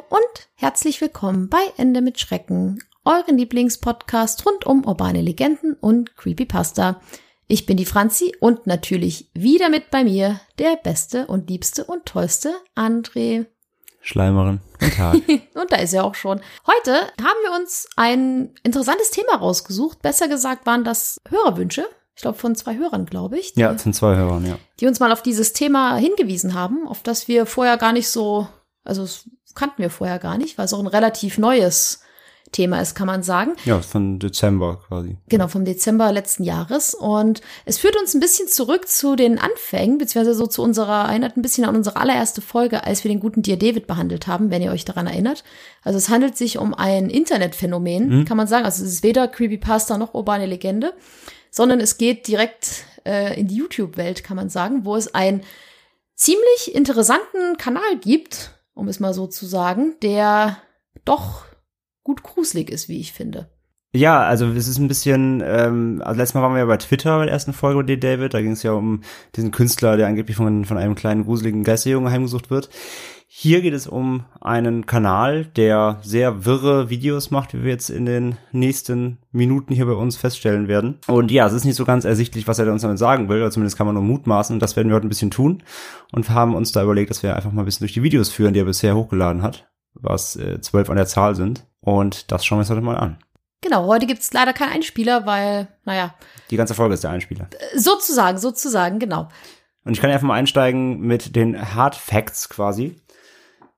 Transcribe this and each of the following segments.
Hallo und herzlich willkommen bei Ende mit Schrecken, euren Lieblingspodcast rund um urbane Legenden und Creepypasta. Ich bin die Franzi und natürlich wieder mit bei mir der beste und liebste und tollste André. Schleimerin. Guten Tag. Und da ist er auch schon. Heute haben wir uns ein interessantes Thema rausgesucht. Besser gesagt waren das Hörerwünsche. Ich glaube von zwei Hörern, glaube ich. Die, ja, es sind zwei Hörern, ja. die uns mal auf dieses Thema hingewiesen haben, auf das wir vorher gar nicht so, also das kannten wir vorher gar nicht, weil es auch ein relativ neues Thema ist, kann man sagen. Ja, von Dezember quasi. Genau, vom Dezember letzten Jahres. Und es führt uns ein bisschen zurück zu den Anfängen, beziehungsweise so zu unserer, erinnert ein bisschen an unsere allererste Folge, als wir den guten Dear David behandelt haben, wenn ihr euch daran erinnert. Also es handelt sich um ein Internetphänomen, kann man sagen. Also es ist weder Creepypasta noch urbane Legende, sondern es geht direkt äh, in die YouTube-Welt, kann man sagen, wo es einen ziemlich interessanten Kanal gibt, um es mal so zu sagen, der doch gut gruselig ist, wie ich finde. Ja, also es ist ein bisschen, ähm, also letztes Mal waren wir ja bei Twitter bei der ersten Folge mit. David, da ging es ja um diesen Künstler, der angeblich von, von einem kleinen gruseligen Geisterjungen heimgesucht wird. Hier geht es um einen Kanal, der sehr wirre Videos macht, wie wir jetzt in den nächsten Minuten hier bei uns feststellen werden. Und ja, es ist nicht so ganz ersichtlich, was er uns damit sagen will, oder zumindest kann man nur mutmaßen. Und das werden wir heute ein bisschen tun und haben uns da überlegt, dass wir einfach mal ein bisschen durch die Videos führen, die er bisher hochgeladen hat, was äh, zwölf an der Zahl sind. Und das schauen wir uns heute mal an. Genau, heute gibt's leider keinen Einspieler, weil, naja, Die ganze Folge ist der Einspieler. sozusagen, sozusagen, genau. Und ich kann einfach mal einsteigen mit den Hard Facts quasi.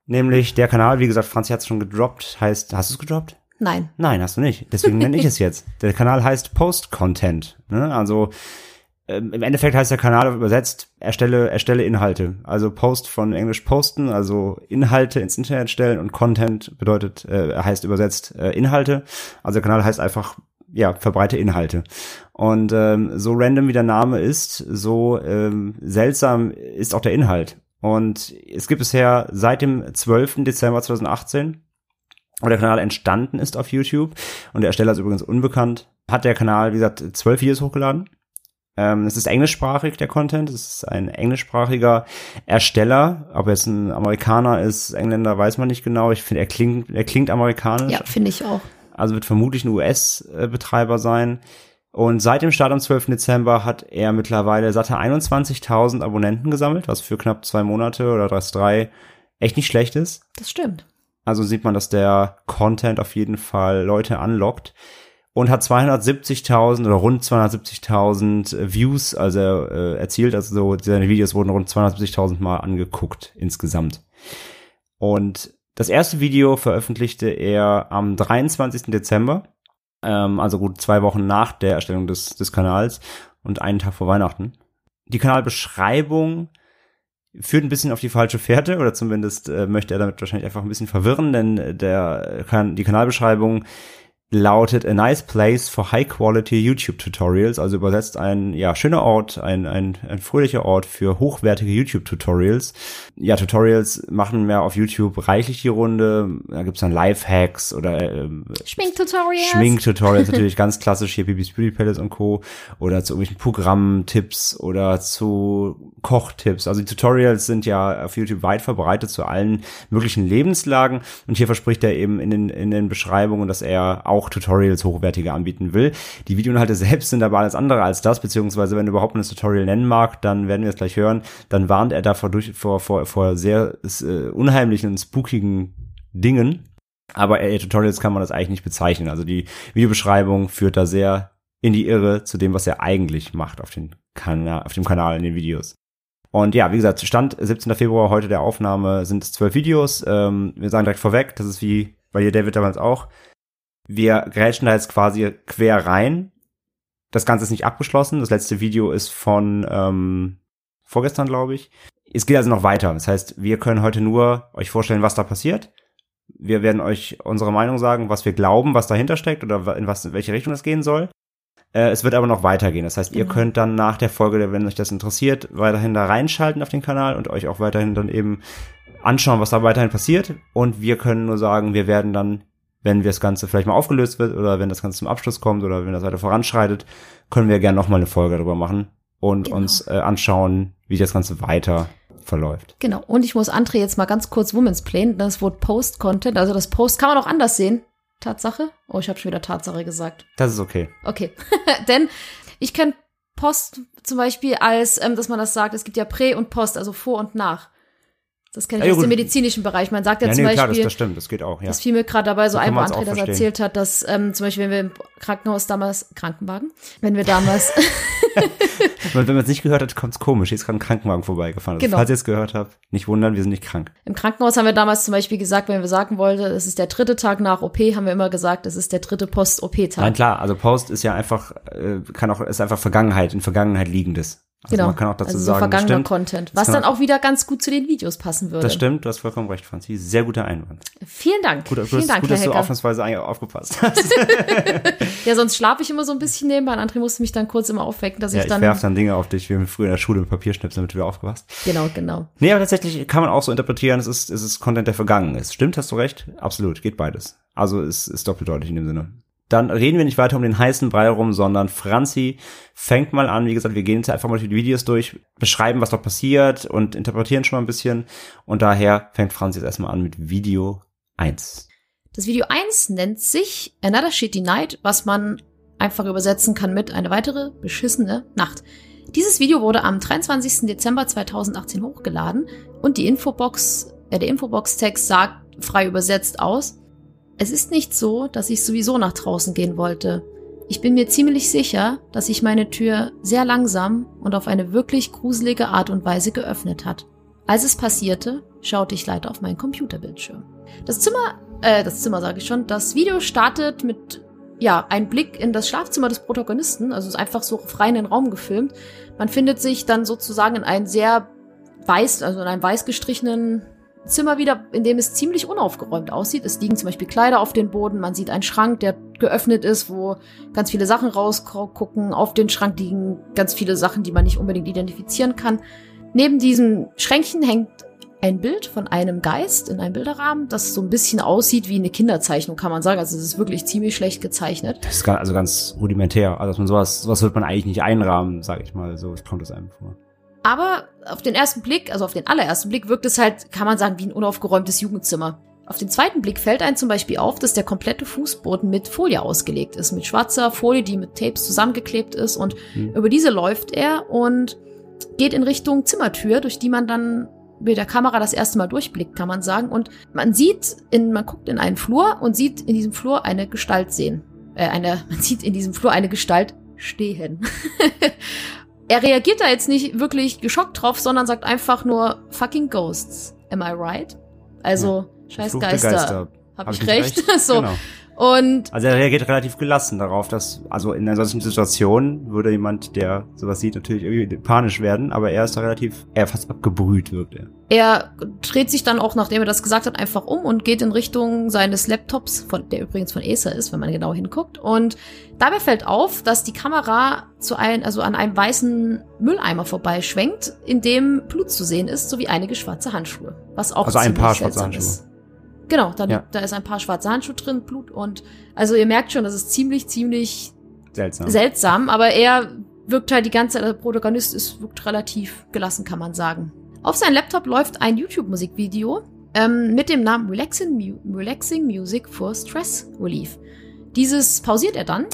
Nämlich der Kanal, wie gesagt, Franzi hat es schon gedroppt, heißt, hast du es gedroppt? Nein. Nein, hast du nicht. Deswegen nenne ich es jetzt. Der Kanal heißt Post-Content. Ne? Also ähm, im Endeffekt heißt der Kanal übersetzt, erstelle, erstelle Inhalte. Also Post von Englisch posten, also Inhalte ins Internet stellen und Content bedeutet, äh, heißt übersetzt äh, Inhalte. Also der Kanal heißt einfach, ja, verbreite Inhalte. Und ähm, so random wie der Name ist, so ähm, seltsam ist auch der Inhalt. Und es gibt bisher seit dem 12. Dezember 2018 wo der Kanal entstanden ist auf YouTube und der Ersteller ist übrigens unbekannt, hat der Kanal, wie gesagt, zwölf Videos hochgeladen. Ähm, es ist englischsprachig, der Content. Es ist ein englischsprachiger Ersteller. Ob er jetzt ein Amerikaner ist, Engländer, weiß man nicht genau. Ich finde, er klingt, er klingt amerikanisch. Ja, finde ich auch. Also wird vermutlich ein US-Betreiber sein. Und seit dem Start am 12. Dezember hat er mittlerweile satte 21.000 Abonnenten gesammelt, was für knapp zwei Monate oder das drei echt nicht schlecht ist. Das stimmt. Also sieht man, dass der Content auf jeden Fall Leute anlockt und hat 270.000 oder rund 270.000 Views, also äh, erzielt. Also so, seine Videos wurden rund 270.000 Mal angeguckt insgesamt. Und das erste Video veröffentlichte er am 23. Dezember, ähm, also gut zwei Wochen nach der Erstellung des, des Kanals und einen Tag vor Weihnachten. Die Kanalbeschreibung führt ein bisschen auf die falsche Fährte oder zumindest äh, möchte er damit wahrscheinlich einfach ein bisschen verwirren, denn der kann die Kanalbeschreibung lautet a nice place for high quality YouTube Tutorials, also übersetzt ein ja schöner Ort, ein ein, ein fröhlicher Ort für hochwertige YouTube Tutorials. Ja, Tutorials machen mehr auf YouTube reichlich die Runde. Da gibt's dann Lifehacks oder ähm, Schminktutorials. Schminktutorials natürlich ganz klassisch hier Bibis Beauty Palace und Co. Oder zu irgendwelchen Programmtipps oder zu Kochtipps. Also die Tutorials sind ja auf YouTube weit verbreitet zu allen möglichen Lebenslagen. Und hier verspricht er eben in den, in den Beschreibungen, dass er auch Tutorials hochwertiger anbieten will. Die Videoinhalte selbst sind aber alles andere als das, beziehungsweise wenn er überhaupt ein Tutorial nennen mag, dann werden wir es gleich hören, dann warnt er davor durch, vor, vor, vor sehr äh, unheimlichen und spookigen Dingen. Aber äh, Tutorials kann man das eigentlich nicht bezeichnen. Also die Videobeschreibung führt da sehr in die Irre zu dem, was er eigentlich macht auf, den Kanal, auf dem Kanal in den Videos. Und ja, wie gesagt, Stand 17. Februar heute der Aufnahme sind es zwölf Videos. Ähm, wir sagen direkt vorweg, das ist wie bei dir, David, damals auch. Wir grätschen da jetzt quasi quer rein. das Ganze ist nicht abgeschlossen. Das letzte Video ist von ähm, vorgestern, glaube ich. Es geht also noch weiter. Das heißt, wir können heute nur euch vorstellen, was da passiert. Wir werden euch unsere Meinung sagen, was wir glauben, was dahinter steckt oder in was in welche Richtung es gehen soll. Äh, es wird aber noch weitergehen. Das heißt, ihr Genau. könnt dann nach der Folge, wenn euch das interessiert, weiterhin da reinschalten auf den Kanal und euch auch weiterhin dann eben anschauen, was da weiterhin passiert. Und wir können nur sagen, wir werden dann, wenn wir das Ganze vielleicht mal aufgelöst wird oder wenn das Ganze zum Abschluss kommt oder wenn das weiter voranschreitet, können wir gerne nochmal eine Folge darüber machen und Genau. uns äh, anschauen, wie das Ganze weiter verläuft. Genau. Und ich muss André jetzt mal ganz kurz Women's Plain. Das Wort Post-Content, also das Post kann man auch anders sehen. Tatsache? Oh, ich habe schon wieder Tatsache gesagt. Das ist okay. Okay. Denn ich kenne Post zum Beispiel als, ähm, dass man das sagt, es gibt ja Prä und Post, also vor und nach. Das kenne ich Ja, aus dem medizinischen Bereich. Man sagt ja, Ja, zum nee, klar, das, Beispiel, das stimmt, das geht auch, ja. das fiel mir gerade dabei so So ein, wo André das erzählt hat, dass ähm, zum Beispiel, wenn wir im Krankenhaus damals, Krankenwagen, wenn wir damals, wenn man es nicht gehört hat, kommt's komisch. Hier ist gerade ein Krankenwagen vorbeigefahren. Also, Genau. Falls ihr es gehört habt, nicht wundern, wir sind nicht krank. im Krankenhaus haben wir damals zum Beispiel gesagt, wenn wir sagen wollten, es ist der dritte Tag nach OP, haben wir immer gesagt, es ist der dritte Nein, Post-OP-Tag. klar, also Post ist ja einfach, äh, kann auch, ist einfach Vergangenheit, in Vergangenheit liegendes. Also Genau. man kann auch dazu also so sagen, vergangener stimmt, Content. Was dann auch wieder ganz gut zu den Videos passen würde. das stimmt, du hast vollkommen recht, Franzi. Sehr guter Einwand. Vielen Dank. Gut, Vielen gut, Dank, gut Herr dass du Hecker. aufnahmsweise aufgepasst hast. Ja, sonst schlafe ich immer so ein bisschen nebenbei. André musste mich dann kurz immer aufwecken, dass ja, ich ich dann. werf dann Dinge auf dich, wie wir früher in der Schule mit Papierschnips, damit du wieder aufgepasst. genau, genau. Nee, aber tatsächlich kann man auch so interpretieren, es ist, es ist Content, der vergangen ist. Stimmt, hast du recht? Absolut, geht beides. Also es ist doppeldeutig in dem Sinne. Dann reden wir nicht weiter um den heißen Brei rum, sondern Franzi fängt mal an. Wie gesagt, wir gehen jetzt einfach mal die Videos durch, beschreiben, was dort passiert und interpretieren schon mal ein bisschen. Und daher fängt Franzi jetzt erstmal an mit Video 1. Das Video 1 nennt sich Another Shitty Night, was man einfach übersetzen kann mit eine weitere beschissene Nacht. Dieses Video wurde am 23. Dezember 2018 hochgeladen und die Infobox, äh, der Infobox-Text sagt frei übersetzt aus, es ist nicht so, dass ich sowieso nach draußen gehen wollte. Ich bin mir ziemlich sicher, dass sich meine Tür sehr langsam und auf eine wirklich gruselige Art und Weise geöffnet hat. Als es passierte, schaute ich leider auf meinen Computerbildschirm. Das Zimmer, äh, das Zimmer sage ich schon, das Video startet mit, ja, einem Blick in das Schlafzimmer des Protagonisten, also ist einfach so frei in den Raum gefilmt. Man findet sich dann sozusagen in einem sehr weiß, also in einem weiß gestrichenen Zimmer wieder, in dem es ziemlich unaufgeräumt aussieht. Es liegen zum Beispiel Kleider auf den Boden, man sieht einen Schrank, der geöffnet ist, wo ganz viele Sachen rausgucken. Auf den Schrank liegen ganz viele Sachen, die man nicht unbedingt identifizieren kann. Neben diesem Schränkchen hängt ein Bild von einem Geist in einem Bilderrahmen, das so ein bisschen aussieht wie eine Kinderzeichnung, kann man sagen. Also es ist wirklich ziemlich schlecht gezeichnet. Das ist also ganz rudimentär. Also dass man sowas, sowas wird man eigentlich nicht einrahmen, sage ich mal. So kommt es einem vor. Aber auf den ersten Blick, also auf den allerersten Blick, wirkt es halt, kann man sagen, wie ein unaufgeräumtes Jugendzimmer. Auf den zweiten Blick fällt einem zum Beispiel auf, dass der komplette Fußboden mit Folie ausgelegt ist, mit schwarzer Folie, die mit Tapes zusammengeklebt ist und Hm. über diese läuft er und geht in Richtung Zimmertür, durch die man dann mit der Kamera das erste Mal durchblickt, kann man sagen. Und man sieht, in, man guckt in einen Flur und sieht in diesem Flur eine Gestalt sehen. Äh, eine, man sieht in diesem Flur eine Gestalt stehen. er reagiert da jetzt nicht wirklich geschockt drauf, sondern sagt einfach nur fucking Ghosts. Am I right? Also, scheiß Verfluchte Geister. Hab, Hab ich nicht recht? so. Genau. Und Also er reagiert relativ gelassen darauf, dass, also in einer solchen Situation würde jemand, der sowas sieht, natürlich irgendwie panisch werden, aber er ist da relativ, er fast abgebrüht wirkt er. Er dreht sich dann auch, nachdem er das gesagt hat, einfach um und geht in Richtung seines Laptops, von, der übrigens von Acer ist, wenn man genau hinguckt. Und dabei fällt auf, dass die Kamera zu ein, also an einem weißen Mülleimer vorbeischwenkt, in dem Blut zu sehen ist, sowie einige schwarze Handschuhe. Was auch Also ein paar schwarze Handschuhe. Ist. Genau, dann, Ja. da ist ein paar schwarze Handschuhe drin, Blut und also ihr merkt schon, das ist ziemlich, ziemlich Seltsam. seltsam, aber er wirkt halt die ganze Zeit, der Protagonist ist, wirkt relativ gelassen, kann man sagen. Auf seinem Laptop läuft ein YouTube-Musikvideo ähm, mit dem Namen Relaxing, Mu Relaxing Music for Stress Relief. Dieses pausiert er dann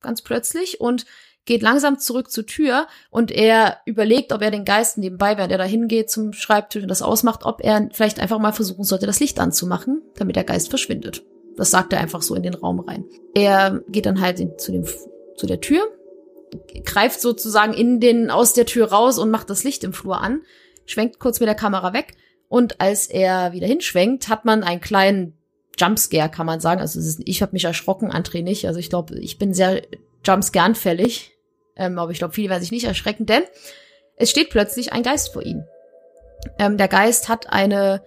ganz plötzlich und geht langsam zurück zur Tür und er überlegt, ob er den Geist nebenbei, während er da hingeht zum Schreibtisch und das ausmacht, ob er vielleicht einfach mal versuchen sollte, das Licht anzumachen, damit der Geist verschwindet. Das sagt er einfach so in den Raum rein. Er geht dann halt zu, dem, zu der Tür, greift sozusagen in den, aus der Tür raus und macht das Licht im Flur an, schwenkt kurz mit der Kamera weg und als er wieder hinschwenkt, hat man einen kleinen Jumpscare, kann man sagen. Also ist, ich habe mich erschrocken, André nicht. Also ich glaube, ich bin sehr Jumpscare anfällig. Ähm, aber ich glaube, viele werden sich nicht erschrecken, denn es steht plötzlich ein Geist vor ihnen. Ähm, der Geist hat eine,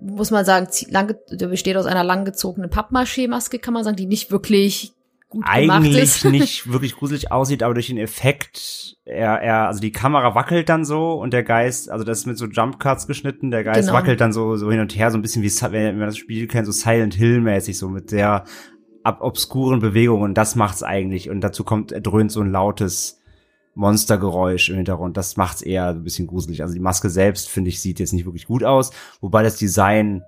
muss man sagen, lang, der besteht aus einer langgezogenen Pappmaché-Maske, kann man sagen, die nicht wirklich gut gemacht Eigentlich ist. nicht wirklich gruselig aussieht, aber durch den Effekt, er, er, also die Kamera wackelt dann so und der Geist, also das ist mit so Jump Cuts geschnitten, der Geist Genau. wackelt dann so, so hin und her, so ein bisschen wie, wenn man das Spiel kennt, so Silent Hill mäßig, so mit sehr ab obskuren Bewegungen, das macht's eigentlich und dazu kommt, dröhnt so ein lautes Monstergeräusch im Hintergrund, das macht's eher so ein bisschen gruselig. Also die Maske selbst, finde ich, sieht jetzt nicht wirklich gut aus, wobei das Design,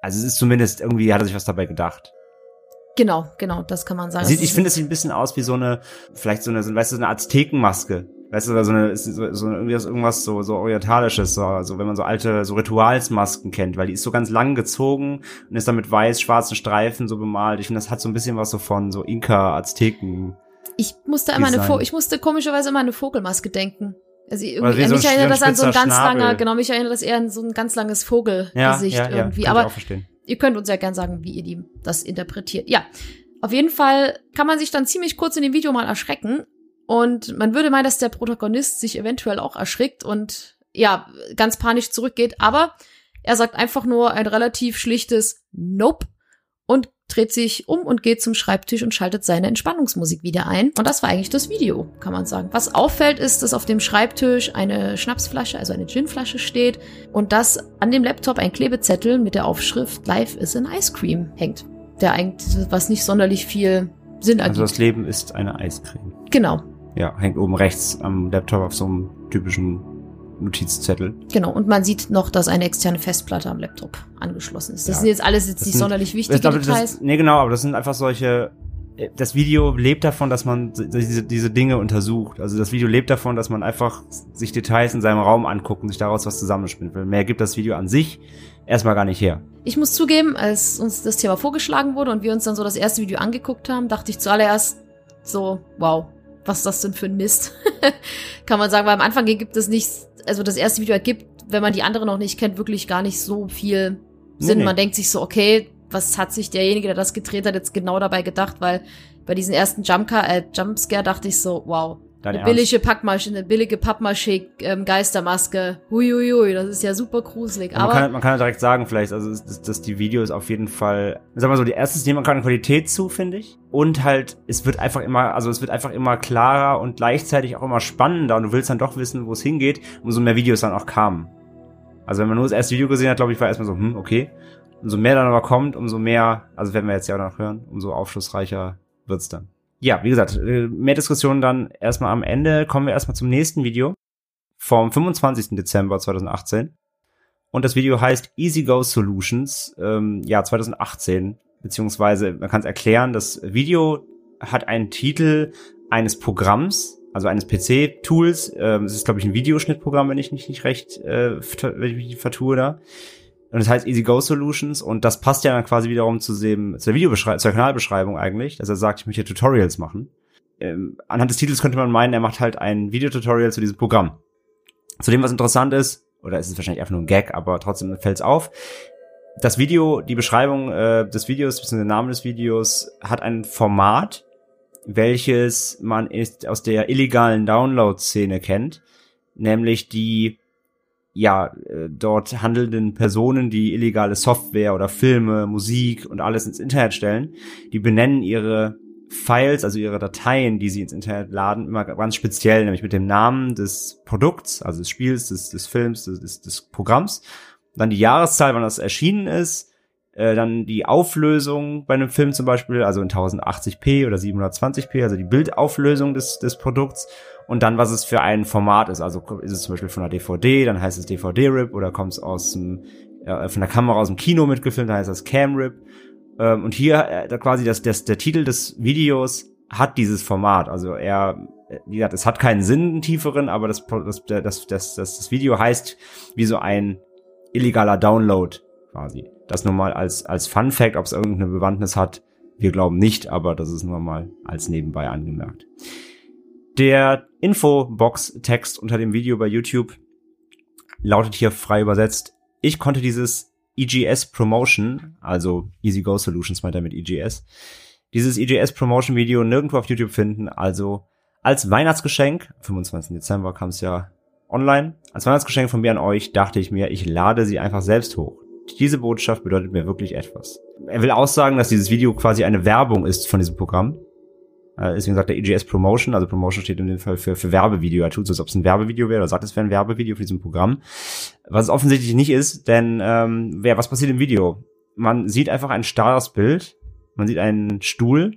also es ist zumindest irgendwie, hat er sich was dabei gedacht. Genau, genau, das kann man sagen. Sieht, ich finde, es sieht ein bisschen aus wie so eine, vielleicht so eine, weißt du, so eine Aztekenmaske. Weißt du, so eine, so, so irgendwie das irgendwas so, so orientalisches, so, also wenn man so alte, so Ritualsmasken kennt, weil die ist so ganz lang gezogen und ist dann mit weiß-schwarzen Streifen so bemalt. Ich finde, das hat so ein bisschen was so von so Inka, Azteken. Ich musste immer eine. Vo ich musste komischerweise immer an eine Vogelmaske denken. Also irgendwie, wie so mich erinnert das an so ein ganz langer, Schnabel. genau, mich erinnert das eher an so ein ganz langes Vogelgesicht Ja, ja, ja, irgendwie. Aber auch verstehen. ihr könnt uns ja gern sagen, wie ihr die, das interpretiert. Ja, auf jeden Fall kann man sich dann ziemlich kurz in dem Video mal erschrecken. Und man würde meinen, dass der Protagonist sich eventuell auch erschrickt und ja, ganz panisch zurückgeht. Aber er sagt einfach nur ein relativ schlichtes Nope und dreht sich um und geht zum Schreibtisch und schaltet seine Entspannungsmusik wieder ein. Und das war eigentlich das Video, kann man sagen. Was auffällt, ist, dass auf dem Schreibtisch eine Schnapsflasche, also eine Ginflasche steht und dass an dem Laptop ein Klebezettel mit der Aufschrift Life is an Ice Cream hängt. Der eigentlich, was nicht sonderlich viel Sinn ergibt. Also das Leben ist eine Eiscreme. genau, Ja, hängt oben rechts am Laptop auf so einem typischen Notizzettel. genau. Und man sieht noch, dass eine externe Festplatte am Laptop angeschlossen ist. Das Ja, sind jetzt alles jetzt nicht sind- sonderlich wichtige Ich glaube, Details. das, nee, genau, aber das sind einfach solche. äh, Das Video lebt davon, dass man diese, diese Dinge untersucht. Also das Video lebt davon, dass man einfach sich Details in seinem Raum anguckt und sich daraus was zusammenspinnt. Weil mehr gibt das Video an sich erstmal gar nicht her. Ich muss zugeben, als uns das Thema vorgeschlagen wurde und wir uns dann so das erste Video angeguckt haben, dachte ich zuallererst so, wow, was ist das denn für ein Mist? Kann man sagen, weil am Anfang gibt es nichts, also das erste Video ergibt, wenn man die andere noch nicht kennt, wirklich gar nicht so viel Sinn. Nee, nee. Man denkt sich so, okay, was hat sich derjenige, der das gedreht hat, jetzt genau dabei gedacht, weil bei diesen ersten Jumpca äh, Jumpscare dachte ich so, wow, Dein eine Ernst? billige Packmasche, eine billige Pappmaché ähm, Geistermaske. Huiuiui, das ist ja super gruselig. man, Aber kann, man kann ja direkt sagen, vielleicht, also dass, dass die Videos auf jeden Fall, sag mal so, die erstens nehmen man keine Qualität zu, finde ich. Und halt, es wird einfach immer, also es wird einfach immer klarer und gleichzeitig auch immer spannender und du willst dann doch wissen, wo es hingeht, umso mehr Videos dann auch kamen. Also wenn man nur das erste Video gesehen hat, glaube ich, war erstmal so, hm, okay. Umso mehr dann aber kommt, umso mehr, also werden wir jetzt ja auch noch hören, umso aufschlussreicher wird's dann. Ja, wie gesagt, äh, mehr Diskussionen dann erstmal am Ende. Kommen wir erstmal zum nächsten Video vom 25. Dezember 2018. Und das Video heißt Easy Go Solutions, ähm, ja, 2018, beziehungsweise man kann es erklären, das Video hat einen Titel eines Programms, also eines PC-Tools. Ähm, es ist, glaube ich, ein Videoschnittprogramm, wenn ich mich nicht recht, äh, wenn ich mich vertue da. Und es heißt Easy Go Solutions und das passt ja dann quasi wiederum zu dem, zur Videobeschreibung, zur Kanalbeschreibung eigentlich, dass er sagt, ich möchte Tutorials machen. Ähm, anhand des Titels könnte man meinen, er macht halt ein Videotutorial zu diesem Programm. Zu dem, was interessant ist, oder es ist wahrscheinlich einfach nur ein Gag, aber trotzdem fällt's auf. Das Video, die Beschreibung äh, des Videos, bzw. der Name des Videos, hat ein Format, welches man ist aus der illegalen Download-Szene kennt, nämlich die ja äh, dort handelnden Personen, die illegale Software oder Filme, Musik und alles ins Internet stellen, die benennen ihre Files, also ihre Dateien, die sie ins Internet laden, immer ganz speziell, nämlich mit dem Namen des Produkts, also des Spiels, des, des Films, des, des, des Programms, dann die Jahreszahl, wann das erschienen ist, äh, dann die Auflösung bei einem Film zum Beispiel, also in 1080p oder 720p, also die Bildauflösung des, des Produkts und dann, was es für ein Format ist. Also ist es zum Beispiel von einer DVD, dann heißt es DVD-RIP oder kommt es aus dem, äh, von der Kamera aus dem Kino mitgefilmt, dann heißt das Cam-RIP. Ähm, und hier äh, quasi das, das, der Titel des Videos hat dieses Format. Also er, äh, wie gesagt, es hat keinen Sinn, einen tieferen, aber das, das, das, das, das, das Video heißt wie so ein illegaler Download quasi. Das nur mal als, als Fun Fact, ob es irgendeine Bewandtnis hat. Wir glauben nicht, aber das ist nur mal als nebenbei angemerkt. Der Infobox-Text unter dem Video bei YouTube lautet hier frei übersetzt. Ich konnte dieses EGS Promotion, also Easy Go Solutions meint er mit EGS, dieses EGS Promotion Video nirgendwo auf YouTube finden, also als Weihnachtsgeschenk, 25. Dezember kam es ja online, als Weihnachtsgeschenk von mir an euch dachte ich mir, ich lade sie einfach selbst hoch. Diese Botschaft bedeutet mir wirklich etwas. Er will aussagen, dass dieses Video quasi eine Werbung ist von diesem Programm. Äh, Deswegen sagt er EGS Promotion, also Promotion steht in dem Fall für, für Werbevideo. Er tut so, als ob es ein Werbevideo wäre, oder sagt, es wäre ein Werbevideo für diesem Programm. Was es offensichtlich nicht ist, denn ähm, wer, was passiert im Video? Man sieht einfach ein starres Bild, man sieht einen Stuhl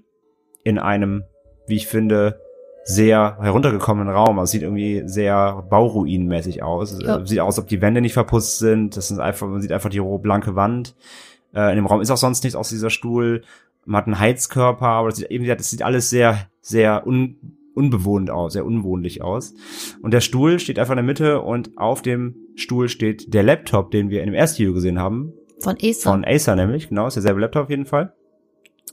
in einem, wie ich finde, sehr heruntergekommenen Raum. Also es sieht irgendwie sehr Bauruinenmäßig aus. Es Ja. Sieht aus, als ob die Wände nicht verputzt sind. Das ist einfach, man sieht einfach die rohe blanke Wand. Äh, in dem Raum ist auch sonst nichts aus dieser Stuhl. Man hat einen Heizkörper, aber das sieht, eben, das sieht alles sehr, sehr un, unbewohnt aus, sehr unwohnlich aus. Und der Stuhl steht einfach in der Mitte und auf dem Stuhl steht der Laptop, den wir in dem ersten Video gesehen haben, Von Acer. von Acer nämlich, genau, ist derselbe Laptop auf jeden Fall.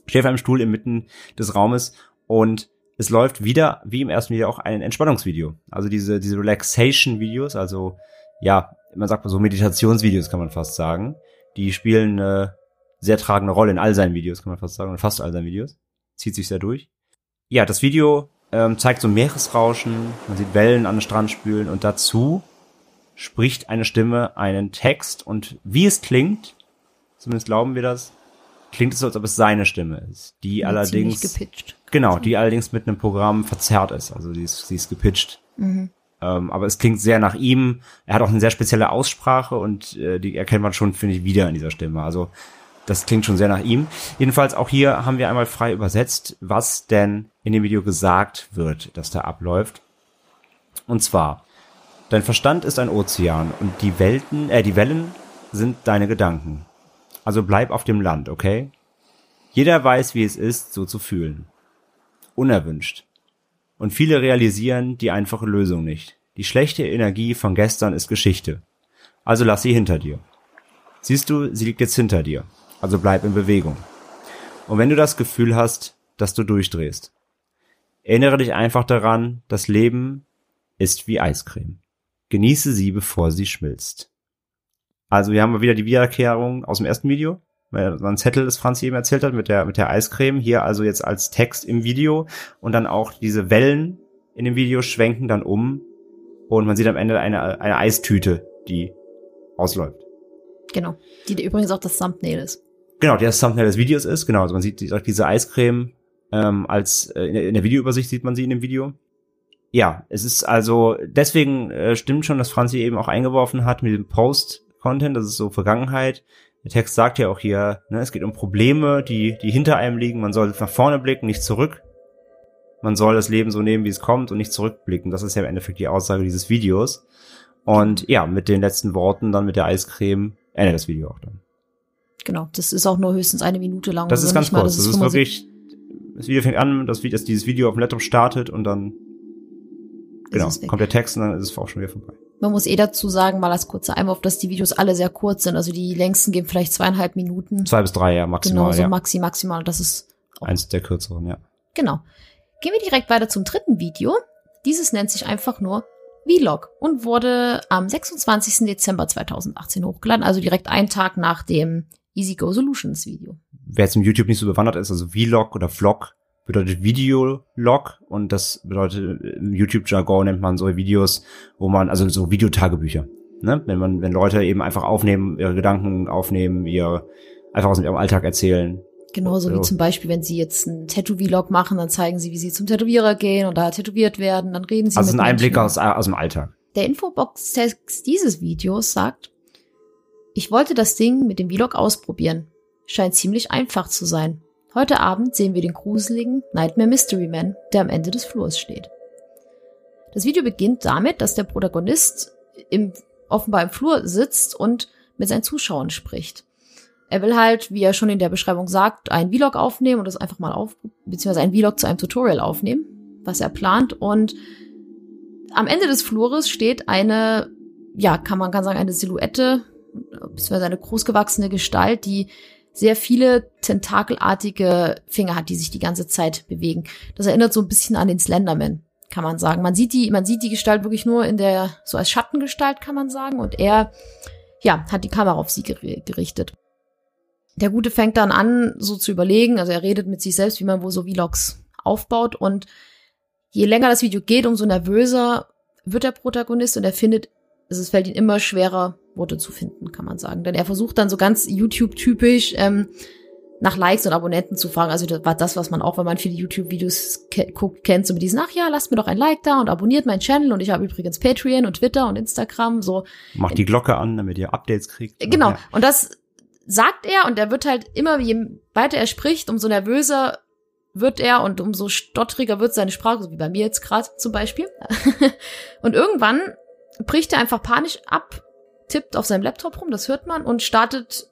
Steht auf einem Stuhl inmitten des Raumes und es läuft wieder, wie im ersten Video, auch ein Entspannungsvideo. Also diese, diese Relaxation-Videos, also ja, man sagt mal so Meditationsvideos, kann man fast sagen. Die spielen eine sehr tragende Rolle in all seinen Videos, kann man fast sagen, in fast all seinen Videos. Zieht sich sehr durch. Ja, das Video ähm, zeigt so Meeresrauschen, man sieht Wellen an den Strand spülen und dazu spricht eine Stimme einen Text und wie es klingt, zumindest glauben wir das, klingt es so, als ob es seine Stimme ist, die Ziemlich allerdings gepitcht. Genau, die allerdings mit einem Programm verzerrt ist. Also sie ist, sie ist gepitcht. Ähm, aber es klingt sehr nach ihm. Er hat auch eine sehr spezielle Aussprache und äh, die erkennt man schon, finde ich, wieder in dieser Stimme. Also das klingt schon sehr nach ihm. Jedenfalls auch hier haben wir einmal frei übersetzt, was denn in dem Video gesagt wird, dass da abläuft. Und zwar, dein Verstand ist ein Ozean und die Welten, äh, die Wellen sind deine Gedanken. Also bleib auf dem Land, okay? Jeder weiß, wie es ist, so zu fühlen unerwünscht. Und viele realisieren die einfache Lösung nicht. Die schlechte Energie von gestern ist Geschichte. Also lass sie hinter dir. Siehst du, sie liegt jetzt hinter dir. Also bleib in Bewegung. Und wenn du das Gefühl hast, dass du durchdrehst, erinnere dich einfach daran, das Leben ist wie Eiscreme. Genieße sie, bevor sie schmilzt. Also wir haben mal wieder die Wiederkehrung aus dem ersten Video ein Zettel, das Franz eben erzählt hat, mit der, mit der Eiscreme, hier also jetzt als Text im Video und dann auch diese Wellen in dem Video schwenken dann um und man sieht am Ende eine, eine Eistüte, die ausläuft. Genau. Die übrigens auch das Thumbnail ist. Genau, die das Thumbnail des Videos ist, genau, also man sieht direkt diese Eiscreme ähm, als äh, in, der, Videoübersicht sieht man sie in dem Video. Ja, es ist also, deswegen äh, stimmt schon, dass Franzi eben auch eingeworfen hat mit dem Post-Content, das ist so Vergangenheit, der Text sagt ja auch hier, ne, es geht um Probleme, die, die hinter einem liegen. Man soll nach vorne blicken, nicht zurück. Man soll das Leben so nehmen, wie es kommt und nicht zurückblicken. Das ist ja im Endeffekt die Aussage dieses Videos. Und ja, mit den letzten Worten dann mit der Eiscreme endet das Video auch dann. Genau. Das ist auch nur höchstens eine Minute lang. Das ist ganz kurz. Das ist 75 wirklich, das Video fängt an, dass, dass dieses Video auf dem Laptop startet und dann, genau, kommt der Text und dann ist es auch schon wieder vorbei. Man muss eh dazu sagen, mal als kurzer Einwurf, dass die Videos alle sehr kurz sind. Also die längsten gehen vielleicht zweieinhalb Minuten. Zwei bis drei, ja, genau, maximal, so ja. maxi, maximal. Das ist Eins der kürzeren, ja. Genau. Gehen wir direkt weiter zum dritten Video. Dieses nennt sich einfach nur Vlog und wurde am 26. Dezember 2018 hochgeladen, also direkt einen Tag nach dem Easy Go Solutions Video. wer jetzt im YouTube nicht so bewandert ist, also Vlog oder Vlog bedeutet Videolog und das bedeutet im YouTube-Jargon nennt man so Videos, wo man, also so Videotagebücher, ne? Wenn man, wenn Leute eben einfach aufnehmen, ihre Gedanken aufnehmen, ihr einfach aus ihrem Alltag erzählen. Genauso wie zum Beispiel, wenn sie jetzt einen Tattoo-Vlog machen, dann zeigen sie, wie sie zum Tätowierer gehen und da tätowiert werden, dann reden sie Also ein mit Einblick Menschen. aus, aus dem Alltag. Der Infobox-Text dieses Videos sagt, ich wollte das Ding mit dem Vlog ausprobieren. Scheint ziemlich einfach zu sein. Heute Abend sehen wir den gruseligen Nightmare Mystery Man, der am Ende des Flurs steht. Das Video beginnt damit, dass der Protagonist im, offenbar im Flur sitzt und mit seinen Zuschauern spricht. Er will halt, wie er schon in der Beschreibung sagt, einen Vlog aufnehmen und das einfach mal auf, beziehungsweise einen Vlog zu einem Tutorial aufnehmen, was er plant und am Ende des Flures steht eine, ja, kann man kann sagen, eine Silhouette, beziehungsweise eine großgewachsene Gestalt, die sehr viele tentakelartige Finger hat, die sich die ganze Zeit bewegen. Das erinnert so ein bisschen an den Slenderman, kann man sagen. Man sieht die, man sieht die Gestalt wirklich nur in der, so als Schattengestalt, kann man sagen. Und er, ja, hat die Kamera auf sie geri- gerichtet. Der Gute fängt dann an, so zu überlegen, also er redet mit sich selbst, wie man wohl so Vlogs aufbaut und je länger das Video geht, umso nervöser wird der Protagonist und er findet, es fällt ihm immer schwerer, Worte zu finden, kann man sagen. Denn er versucht dann so ganz YouTube-typisch ähm, nach Likes und Abonnenten zu fragen. Also das war das, was man auch, wenn man viele YouTube-Videos ke guckt, kennt, so mit diesen, ach ja, lasst mir doch ein Like da und abonniert meinen Channel und ich habe übrigens Patreon und Twitter und Instagram, so. Macht die Glocke an, damit ihr Updates kriegt. Genau. Ja. Und das sagt er und er wird halt immer, je weiter er spricht, umso nervöser wird er und umso stottriger wird seine Sprache, so wie bei mir jetzt gerade zum Beispiel. und irgendwann bricht er einfach panisch ab, tippt auf seinem Laptop rum, das hört man, und startet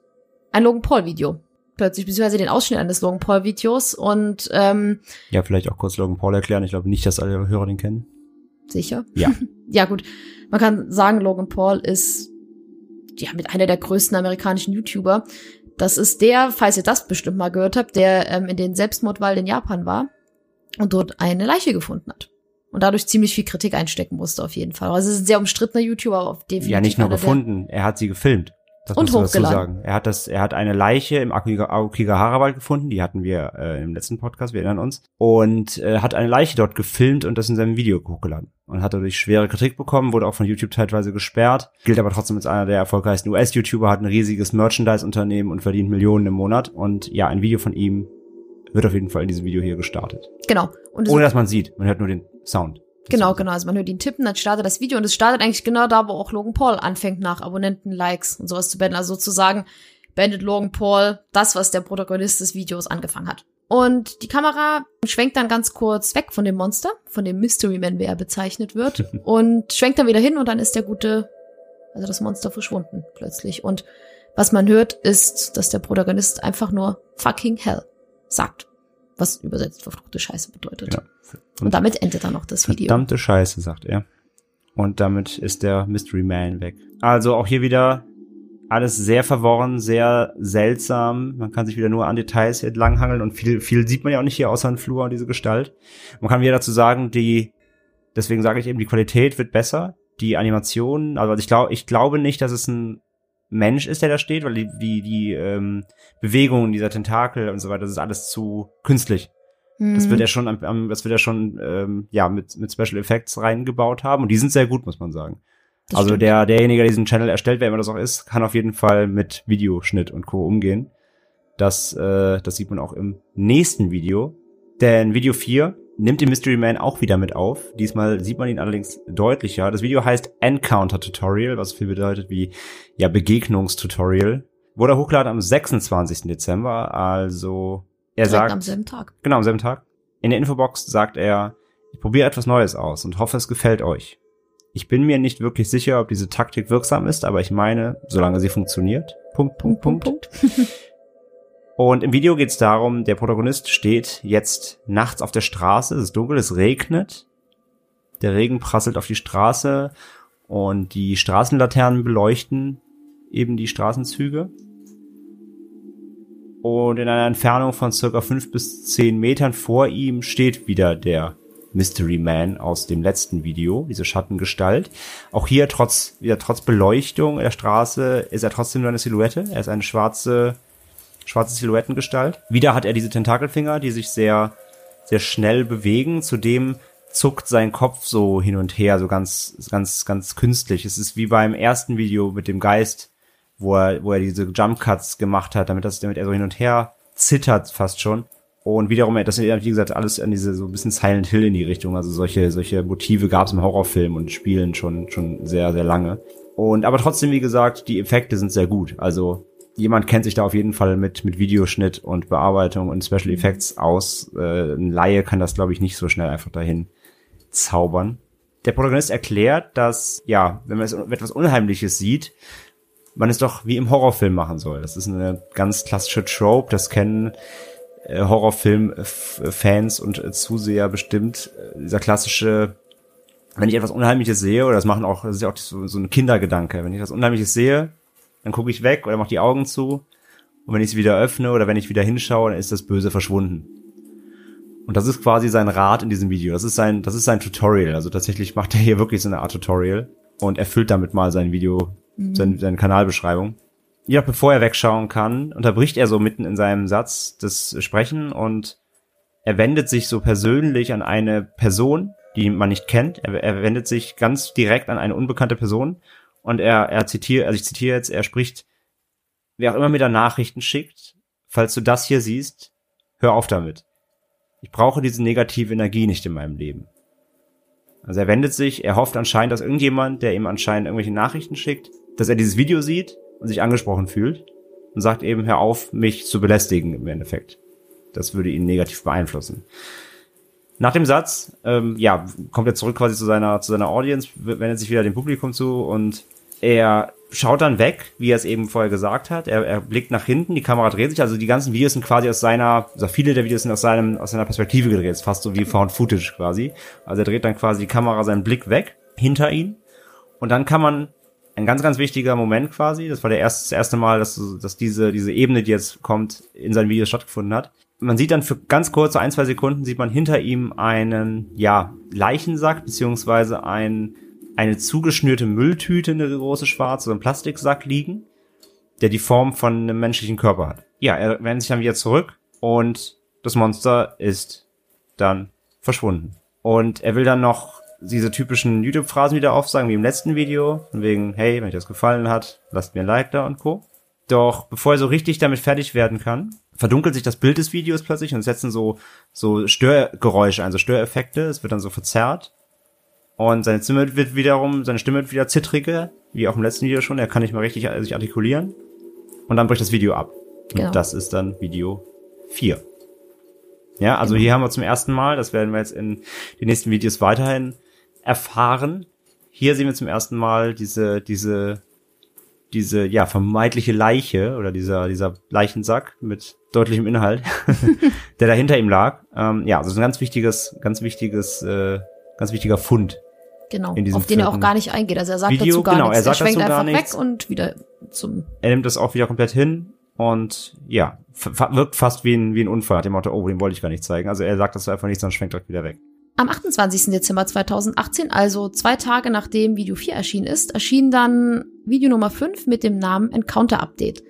ein Logan Paul-Video. Plötzlich, beziehungsweise den Ausschnitt eines Logan Paul-Videos und ähm, Ja, vielleicht auch kurz Logan Paul erklären. Ich glaube nicht, dass alle Hörer den kennen. sicher. Ja. ja, gut. Man kann sagen, Logan Paul ist ja mit einer der größten amerikanischen YouTuber. Das ist der, falls ihr das bestimmt mal gehört habt, der ähm, in den Selbstmordwald in Japan war und dort eine Leiche gefunden hat. Und dadurch ziemlich viel Kritik einstecken musste, auf jeden Fall. Also es ist ein sehr umstrittener YouTuber, auf definitiv. Ja, nicht nur gefunden, er hat sie gefilmt. Das Und hochgeladen. sagen. Er hat das, er hat eine Leiche im Aokigahara-Wald gefunden, die hatten wir äh, im letzten Podcast, wir erinnern uns, und äh, hat eine Leiche dort gefilmt und das in seinem Video hochgeladen. Und hat dadurch schwere Kritik bekommen, wurde auch von YouTube teilweise gesperrt, gilt aber trotzdem als einer der erfolgreichsten US-YouTuber, hat ein riesiges Merchandise-Unternehmen und verdient Millionen im Monat. Und ja, ein Video von ihm wird auf jeden Fall in diesem Video hier gestartet. Genau. Ohne dass man sieht, man hört nur den Sound. Genau, genau. Also man hört ihn tippen, dann startet das Video und es startet eigentlich genau da, wo auch Logan Paul anfängt, nach Abonnenten, Likes und sowas zu beenden. Also sozusagen beendet Logan Paul das, was der Protagonist des Videos angefangen hat. Und die Kamera schwenkt dann ganz kurz weg von dem Monster, von dem Mystery Man, wie er bezeichnet wird, und schwenkt dann wieder hin und dann ist der gute, also das Monster verschwunden plötzlich. Und was man hört, ist, dass der Protagonist einfach nur fucking hell sagt. Was übersetzt verfluchte Scheiße bedeutet. Genau. Und damit endet dann noch das Video. Verdammte Scheiße, sagt er. Und damit ist der Mystery Man weg. Also auch hier wieder alles sehr verworren, sehr seltsam. Man kann sich wieder nur an Details hier entlanghangeln und viel, viel sieht man ja auch nicht hier außer ein Flur und diese Gestalt. Man kann wieder dazu sagen, die, deswegen sage ich eben, die Qualität wird besser. Die Animationen, also ich glaube, ich glaube nicht, dass es ein Mensch ist, der da steht, weil die, die, die ähm, Bewegungen dieser Tentakel und so weiter, das ist alles zu künstlich. Das Mhm. wird er schon, am, am, das wird er schon, ähm, ja, mit, mit Special Effects reingebaut haben. Und die sind sehr gut, muss man sagen. Das also stimmt. der, derjenige, der diesen Channel erstellt, wer immer das auch ist, kann auf jeden Fall mit Videoschnitt und Co. umgehen. Das, äh, das sieht man auch im nächsten Video. Denn Video 4 nimmt den Mystery Man auch wieder mit auf. Diesmal sieht man ihn allerdings deutlicher. Das Video heißt Encounter Tutorial, was viel bedeutet wie, ja, Begegnungstutorial. Wurde hochgeladen am 26. Dezember, also er Direkt sagt, am selben Tag. Genau, am selben Tag. In der Infobox sagt er, ich probiere etwas Neues aus und hoffe, es gefällt euch. Ich bin mir nicht wirklich sicher, ob diese Taktik wirksam ist, aber ich meine, solange sie funktioniert. Punkt, Punkt, Punkt. Punkt. Und im Video geht es darum, der Protagonist steht jetzt nachts auf der Straße, es ist dunkel, es regnet. Der Regen prasselt auf die Straße und die Straßenlaternen beleuchten eben die Straßenzüge. Und in einer Entfernung von circa fünf bis zehn Metern vor ihm steht wieder der Mystery Man aus dem letzten Video, diese Schattengestalt. Auch hier trotz, wieder trotz Beleuchtung der Straße ist er trotzdem nur eine Silhouette. Er ist eine schwarze, schwarze Silhouettengestalt. Wieder hat er diese Tentakelfinger, die sich sehr, sehr schnell bewegen. Zudem zuckt sein Kopf so hin und her, so ganz, ganz, ganz künstlich. Es ist wie beim ersten Video mit dem Geist, wo er, wo er diese Jump Cuts gemacht hat, damit das, damit er so hin und her zittert fast schon. Und wiederum, das ja, wie gesagt, alles an diese so ein bisschen Silent Hill in die Richtung. Also solche, solche Motive gab es im Horrorfilm und Spielen schon, schon sehr, sehr lange. Und aber trotzdem, wie gesagt, die Effekte sind sehr gut. Also jemand kennt sich da auf jeden Fall mit, mit Videoschnitt und Bearbeitung und Special Effects aus. Äh, ein Laie kann das, glaube ich, nicht so schnell einfach dahin zaubern. Der Protagonist erklärt, dass, ja, wenn man etwas Unheimliches sieht, man es doch wie im Horrorfilm machen soll. Das ist eine ganz klassische Trope, das kennen äh, Horrorfilm-Fans und äh, Zuseher bestimmt. Äh, dieser klassische, wenn ich etwas Unheimliches sehe, oder das machen auch, das ist ja auch so, so ein Kindergedanke, wenn ich etwas Unheimliches sehe, dann gucke ich weg oder mache die Augen zu und wenn ich es wieder öffne oder wenn ich wieder hinschaue, dann ist das Böse verschwunden. Und das ist quasi sein Rat in diesem Video. Das ist sein, das ist sein Tutorial. Also tatsächlich macht er hier wirklich so eine Art Tutorial und erfüllt damit mal sein Video, sein, seine Kanalbeschreibung. Ja, bevor er wegschauen kann, unterbricht er so mitten in seinem Satz das Sprechen und er wendet sich so persönlich an eine Person, die man nicht kennt. Er, er wendet sich ganz direkt an eine unbekannte Person und er, er zitiert, also ich zitiere jetzt, er spricht, wer auch immer mir da Nachrichten schickt, falls du das hier siehst, hör auf damit. Ich brauche diese negative Energie nicht in meinem Leben. Also er wendet sich, er hofft anscheinend, dass irgendjemand, der ihm anscheinend irgendwelche Nachrichten schickt, dass er dieses Video sieht und sich angesprochen fühlt und sagt eben, hör auf, mich zu belästigen im Endeffekt. Das würde ihn negativ beeinflussen. Nach dem Satz, ähm, ja, kommt er zurück quasi zu seiner, zu seiner Audience, wendet sich wieder dem Publikum zu und er schaut dann weg, wie er es eben vorher gesagt hat. Er, er blickt nach hinten, die Kamera dreht sich, also die ganzen Videos sind quasi aus seiner, also viele der Videos sind aus seinem, aus seiner Perspektive gedreht, fast so wie Found Footage quasi. Also er dreht dann quasi die Kamera seinen Blick weg, hinter ihn. Und dann kann man, ein ganz, ganz wichtiger Moment quasi, das war der erste, das erste Mal, dass, dass diese, diese Ebene, die jetzt kommt, in seinen Videos stattgefunden hat. Man sieht dann für ganz kurze ein, zwei Sekunden, sieht man hinter ihm einen, ja, Leichensack, beziehungsweise ein, eine zugeschnürte Mülltüte, eine große schwarze, so ein Plastiksack liegen, der die Form von einem menschlichen Körper hat. Ja, er wendet sich dann wieder zurück und das Monster ist dann verschwunden. Und er will dann noch diese typischen YouTube-Phrasen wieder aufsagen, wie im letzten Video, von wegen, hey, wenn euch das gefallen hat, lasst mir ein Like da und Co. Doch bevor er so richtig damit fertig werden kann, verdunkelt sich das Bild des Videos plötzlich und setzen so, so Störgeräusche ein, so Störeffekte. Es wird dann so verzerrt. Und seine Stimme wird wiederum, seine Stimme wird wieder zittriger, wie auch im letzten Video schon. Er kann nicht mehr richtig sich artikulieren. Und dann bricht das Video ab. Genau. Und das ist dann Video 4. Ja, also Genau. hier haben wir zum ersten Mal, das werden wir jetzt in den nächsten Videos weiterhin erfahren. Hier sehen wir zum ersten Mal diese, diese, diese, ja, vermeintliche Leiche oder dieser, dieser Leichensack mit deutlichem Inhalt, der da hinter ihm lag. Ähm, ja, also ein ganz wichtiges, ganz wichtiges, äh, ganz wichtiger Fund. Genau, auf den er auch gar nicht eingeht. Also er sagt Video, dazu gar genau, er nichts. sagt schwenkt dazu gar einfach nichts. weg und wieder zum. Er nimmt das auch wieder komplett hin und ja, wirkt fast wie ein, wie ein Unfall. Hat dem Motto, oh, den wollte ich gar nicht zeigen. Also er sagt das einfach nicht, sondern schwenkt direkt wieder weg. Am 28. Dezember 2018, also zwei Tage nachdem Video 4 erschienen ist, erschien dann Video Nummer 5 mit dem Namen Encounter Update.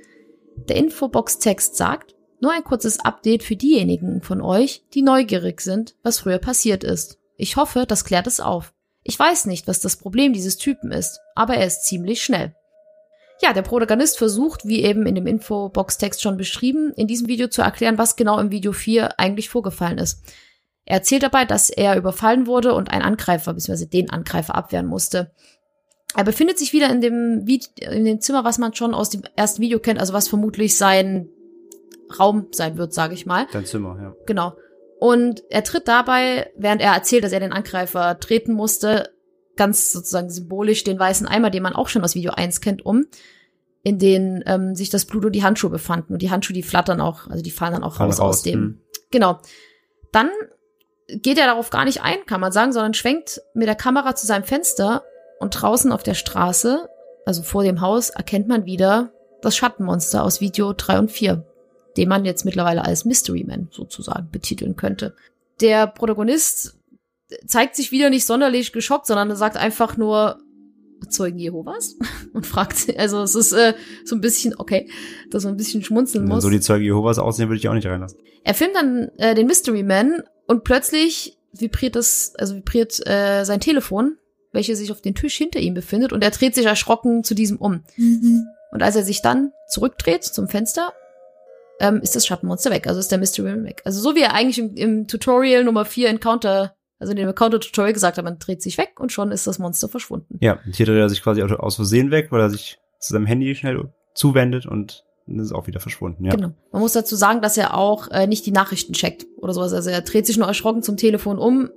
Der Infobox-Text sagt, nur ein kurzes Update für diejenigen von euch, die neugierig sind, was früher passiert ist. Ich hoffe, das klärt es auf. Ich weiß nicht, was das Problem dieses Typen ist, aber er ist ziemlich schnell. Ja, der Protagonist versucht, wie eben in dem Infobox-Text schon beschrieben, in diesem Video zu erklären, was genau im Video 4 eigentlich vorgefallen ist. Er erzählt dabei, dass er überfallen wurde und ein Angreifer bzw. den Angreifer abwehren musste. Er befindet sich wieder in dem, in dem Zimmer, was man schon aus dem ersten Video kennt, also was vermutlich sein Raum sein wird, sage ich mal. Dein Zimmer, ja. Genau. Und er tritt dabei, während er erzählt, dass er den Angreifer treten musste, ganz sozusagen symbolisch den weißen Eimer, den man auch schon aus Video 1 kennt, um, in den ähm, sich das Blut und die Handschuhe befanden. Und die Handschuhe, die flattern auch, also die fallen dann auch raus, raus, aus dem. hm. Genau. Dann geht er darauf gar nicht ein, kann man sagen, sondern schwenkt mit der Kamera zu seinem Fenster und draußen auf der Straße, also vor dem Haus, erkennt man wieder das Schattenmonster aus Video 3 und 4, den man jetzt mittlerweile als Mystery Man sozusagen betiteln könnte. Der Protagonist zeigt sich wieder nicht sonderlich geschockt, sondern er sagt einfach nur Zeugen Jehovas und fragt, also es ist äh, so ein bisschen, okay, dass man ein bisschen schmunzeln Wenn muss. so die Zeuge Jehovas aussehen, würde ich auch nicht reinlassen. Er filmt dann äh, den Mystery Man und plötzlich vibriert das, also vibriert äh, sein Telefon, welches sich auf den Tisch hinter ihm befindet und er dreht sich erschrocken zu diesem um. Und als er sich dann zurückdreht zum Fenster, ähm, ist das Schattenmonster weg, also ist der Mystery Man weg. Also so wie er eigentlich im, im Tutorial Nummer 4 Encounter, also in dem Encounter-Tutorial gesagt hat, man dreht sich weg und schon ist das Monster verschwunden. Ja, und hier dreht er sich quasi aus Versehen weg, weil er sich zu seinem Handy schnell zuwendet und dann ist auch wieder verschwunden, ja. Genau. Man muss dazu sagen, dass er auch äh, nicht die Nachrichten checkt oder sowas. Also er dreht sich nur erschrocken zum Telefon um,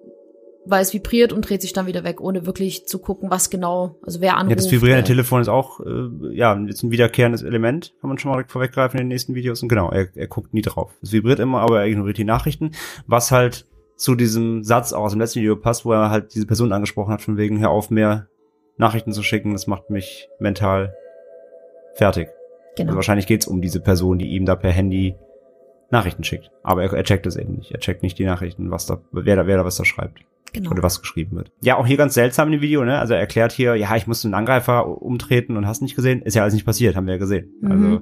weil es vibriert und dreht sich dann wieder weg, ohne wirklich zu gucken, was genau, also wer anruft. Ja, das vibrierende äh, Telefon ist auch, äh, ja, jetzt ein wiederkehrendes Element, kann man schon mal direkt vorweggreifen in den nächsten Videos. Und genau, er, er guckt nie drauf. Es vibriert immer, aber er ignoriert die Nachrichten, was halt zu diesem Satz auch aus dem letzten Video passt, wo er halt diese Person angesprochen hat, von wegen, hör auf, mehr Nachrichten zu schicken, das macht mich mental fertig. Genau. Also wahrscheinlich geht's um diese Person, die ihm da per Handy Nachrichten schickt. Aber er, er checkt es eben nicht. Er checkt nicht die Nachrichten, was da, wer da, wer da was da schreibt genau. oder was geschrieben wird. Ja, auch hier ganz seltsam in dem Video, ne? Also er erklärt hier, ja, ich musste einen Angreifer umtreten und hast nicht gesehen. Ist ja alles nicht passiert, haben wir ja gesehen. Mhm. Also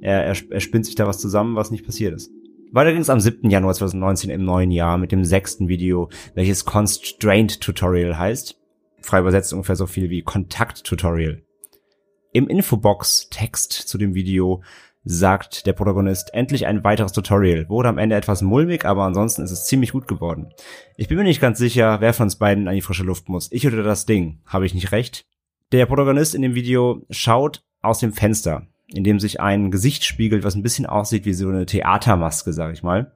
er, er, er spinnt sich da was zusammen, was nicht passiert ist. Weiter ging es am 7. Januar 2019 im neuen Jahr mit dem sechsten Video, welches Constraint Tutorial heißt. Frei übersetzt ungefähr so viel wie Kontakt Tutorial. Im Infobox-Text zu dem Video sagt der Protagonist, endlich ein weiteres Tutorial. Wurde am Ende etwas mulmig, aber ansonsten ist es ziemlich gut geworden. Ich bin mir nicht ganz sicher, wer von uns beiden an die frische Luft muss. Ich oder das Ding. Habe ich nicht recht? Der Protagonist in dem Video schaut aus dem Fenster, in dem sich ein Gesicht spiegelt, was ein bisschen aussieht wie so eine Theatermaske, sag ich mal.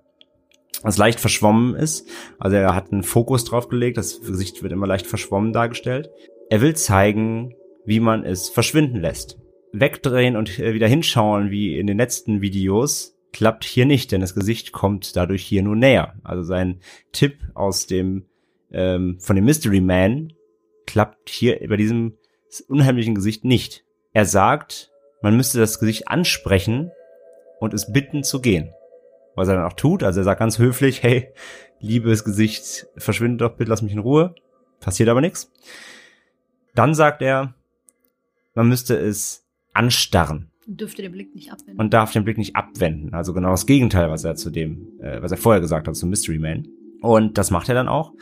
Was leicht verschwommen ist. Also er hat einen Fokus drauf gelegt, das Gesicht wird immer leicht verschwommen dargestellt. Er will zeigen, wie man es verschwinden lässt wegdrehen und äh, wieder hinschauen wie in den letzten Videos klappt hier nicht, denn das Gesicht kommt dadurch hier nur näher. Also sein Tipp aus dem ähm, von dem Mystery Man klappt hier bei diesem unheimlichen Gesicht nicht. Er sagt, man müsste das Gesicht ansprechen und es bitten zu gehen. Was er dann auch tut, also er sagt ganz höflich, hey, liebes Gesicht, verschwinde doch, bitte lass mich in Ruhe. Passiert aber nichts. Dann sagt er, man müsste es anstarren. Und dürfte den Blick nicht abwenden. Und darf den Blick nicht abwenden. Also genau das Gegenteil, was er zu dem, äh, was er vorher gesagt hat, zum Mystery Man. Und das macht er dann auch.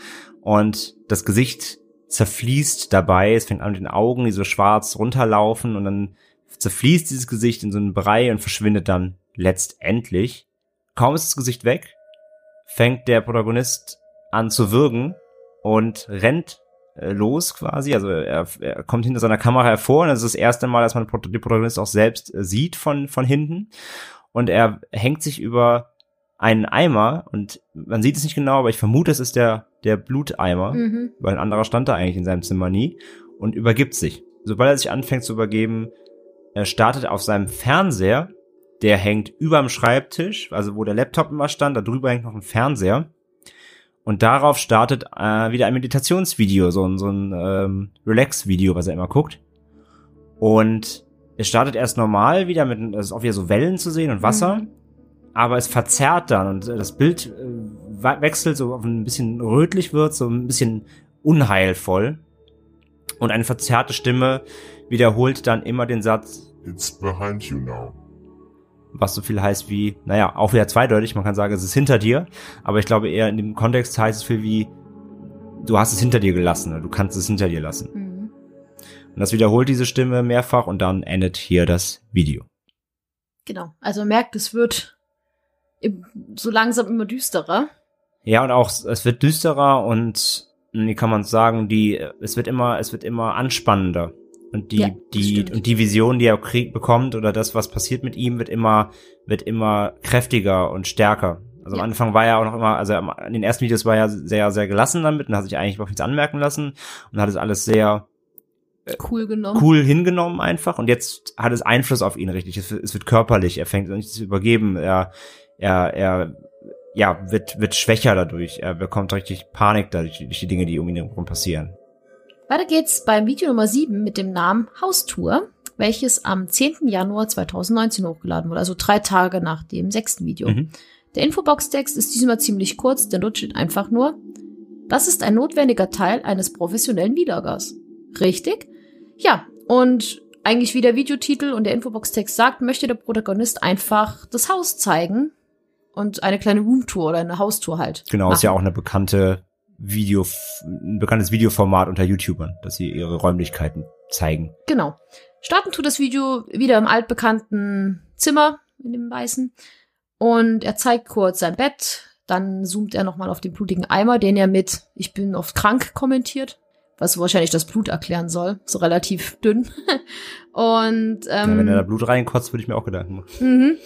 Und das Gesicht zerfließt dabei. Es fängt an mit den Augen, die so schwarz runterlaufen und dann zerfließt dieses Gesicht in so einen Brei und verschwindet dann letztendlich. Kaum ist das Gesicht weg, fängt der Protagonist an zu würgen und rennt äh, los quasi. Also er, er kommt hinter seiner Kamera hervor und das ist das erste Mal, dass man den Protagonist auch selbst äh, sieht von, von hinten. Und er hängt sich über einen Eimer und man sieht es nicht genau, aber ich vermute, es ist der, der Bluteimer, mhm. weil ein anderer stand da eigentlich in seinem Zimmer nie und übergibt sich. Sobald er sich anfängt zu übergeben, er startet auf seinem Fernseher, der hängt überm Schreibtisch, also wo der Laptop immer stand, da drüber hängt noch ein Fernseher und darauf startet äh, wieder ein Meditationsvideo, so ein, so ein ähm, Relax-Video, was er immer guckt. Und es startet erst normal wieder mit, es ist auch wieder so Wellen zu sehen und Wasser. Mhm. Aber es verzerrt dann und das Bild äh, wechselt so auf ein bisschen rötlich wird, so ein bisschen unheilvoll. Und eine verzerrte Stimme wiederholt dann immer den Satz, It's behind you now was so viel heißt wie, naja, auch wieder zweideutig, man kann sagen, es ist hinter dir, aber ich glaube eher in dem Kontext heißt es viel wie, du hast es hinter dir gelassen, oder du kannst es hinter dir lassen. Mhm. Und das wiederholt diese Stimme mehrfach und dann endet hier das Video. Genau, also man merkt, es wird so langsam immer düsterer. Ja, und auch, es wird düsterer und, wie kann man sagen, die, es wird immer, es wird immer anspannender. Und die, ja, die, und die Vision, die er kriegt, bekommt oder das, was passiert mit ihm, wird immer, wird immer kräftiger und stärker. Also ja. am Anfang war er auch noch immer, also in den ersten Videos war er sehr, sehr gelassen damit und hat sich eigentlich überhaupt nichts anmerken lassen und hat es alles sehr äh, cool genommen. Cool hingenommen einfach und jetzt hat es Einfluss auf ihn richtig. Es, es wird körperlich, er fängt an sich zu übergeben, er, er, er, ja, wird, wird schwächer dadurch, er bekommt richtig Panik dadurch, durch die Dinge, die um ihn herum passieren. Weiter geht's beim Video Nummer 7 mit dem Namen Haustour, welches am 10. Januar 2019 hochgeladen wurde, also drei Tage nach dem sechsten Video. Mhm. Der Infobox-Text ist diesmal ziemlich kurz, denn dort steht einfach nur, das ist ein notwendiger Teil eines professionellen Videogers. Richtig? Ja, und eigentlich wie der Videotitel und der Infobox-Text sagt, möchte der Protagonist einfach das Haus zeigen und eine kleine Roomtour oder eine Haustour halt. Genau, machen. ist ja auch eine bekannte Video, ein bekanntes Videoformat unter YouTubern, dass sie ihre Räumlichkeiten zeigen. Genau. Starten tut das Video wieder im altbekannten Zimmer in dem weißen und er zeigt kurz sein Bett, dann zoomt er nochmal auf den blutigen Eimer, den er mit Ich bin oft krank kommentiert, was wahrscheinlich das Blut erklären soll, so relativ dünn. und ähm, ja, wenn er da Blut reinkotzt, würde ich mir auch Gedanken machen. Mhm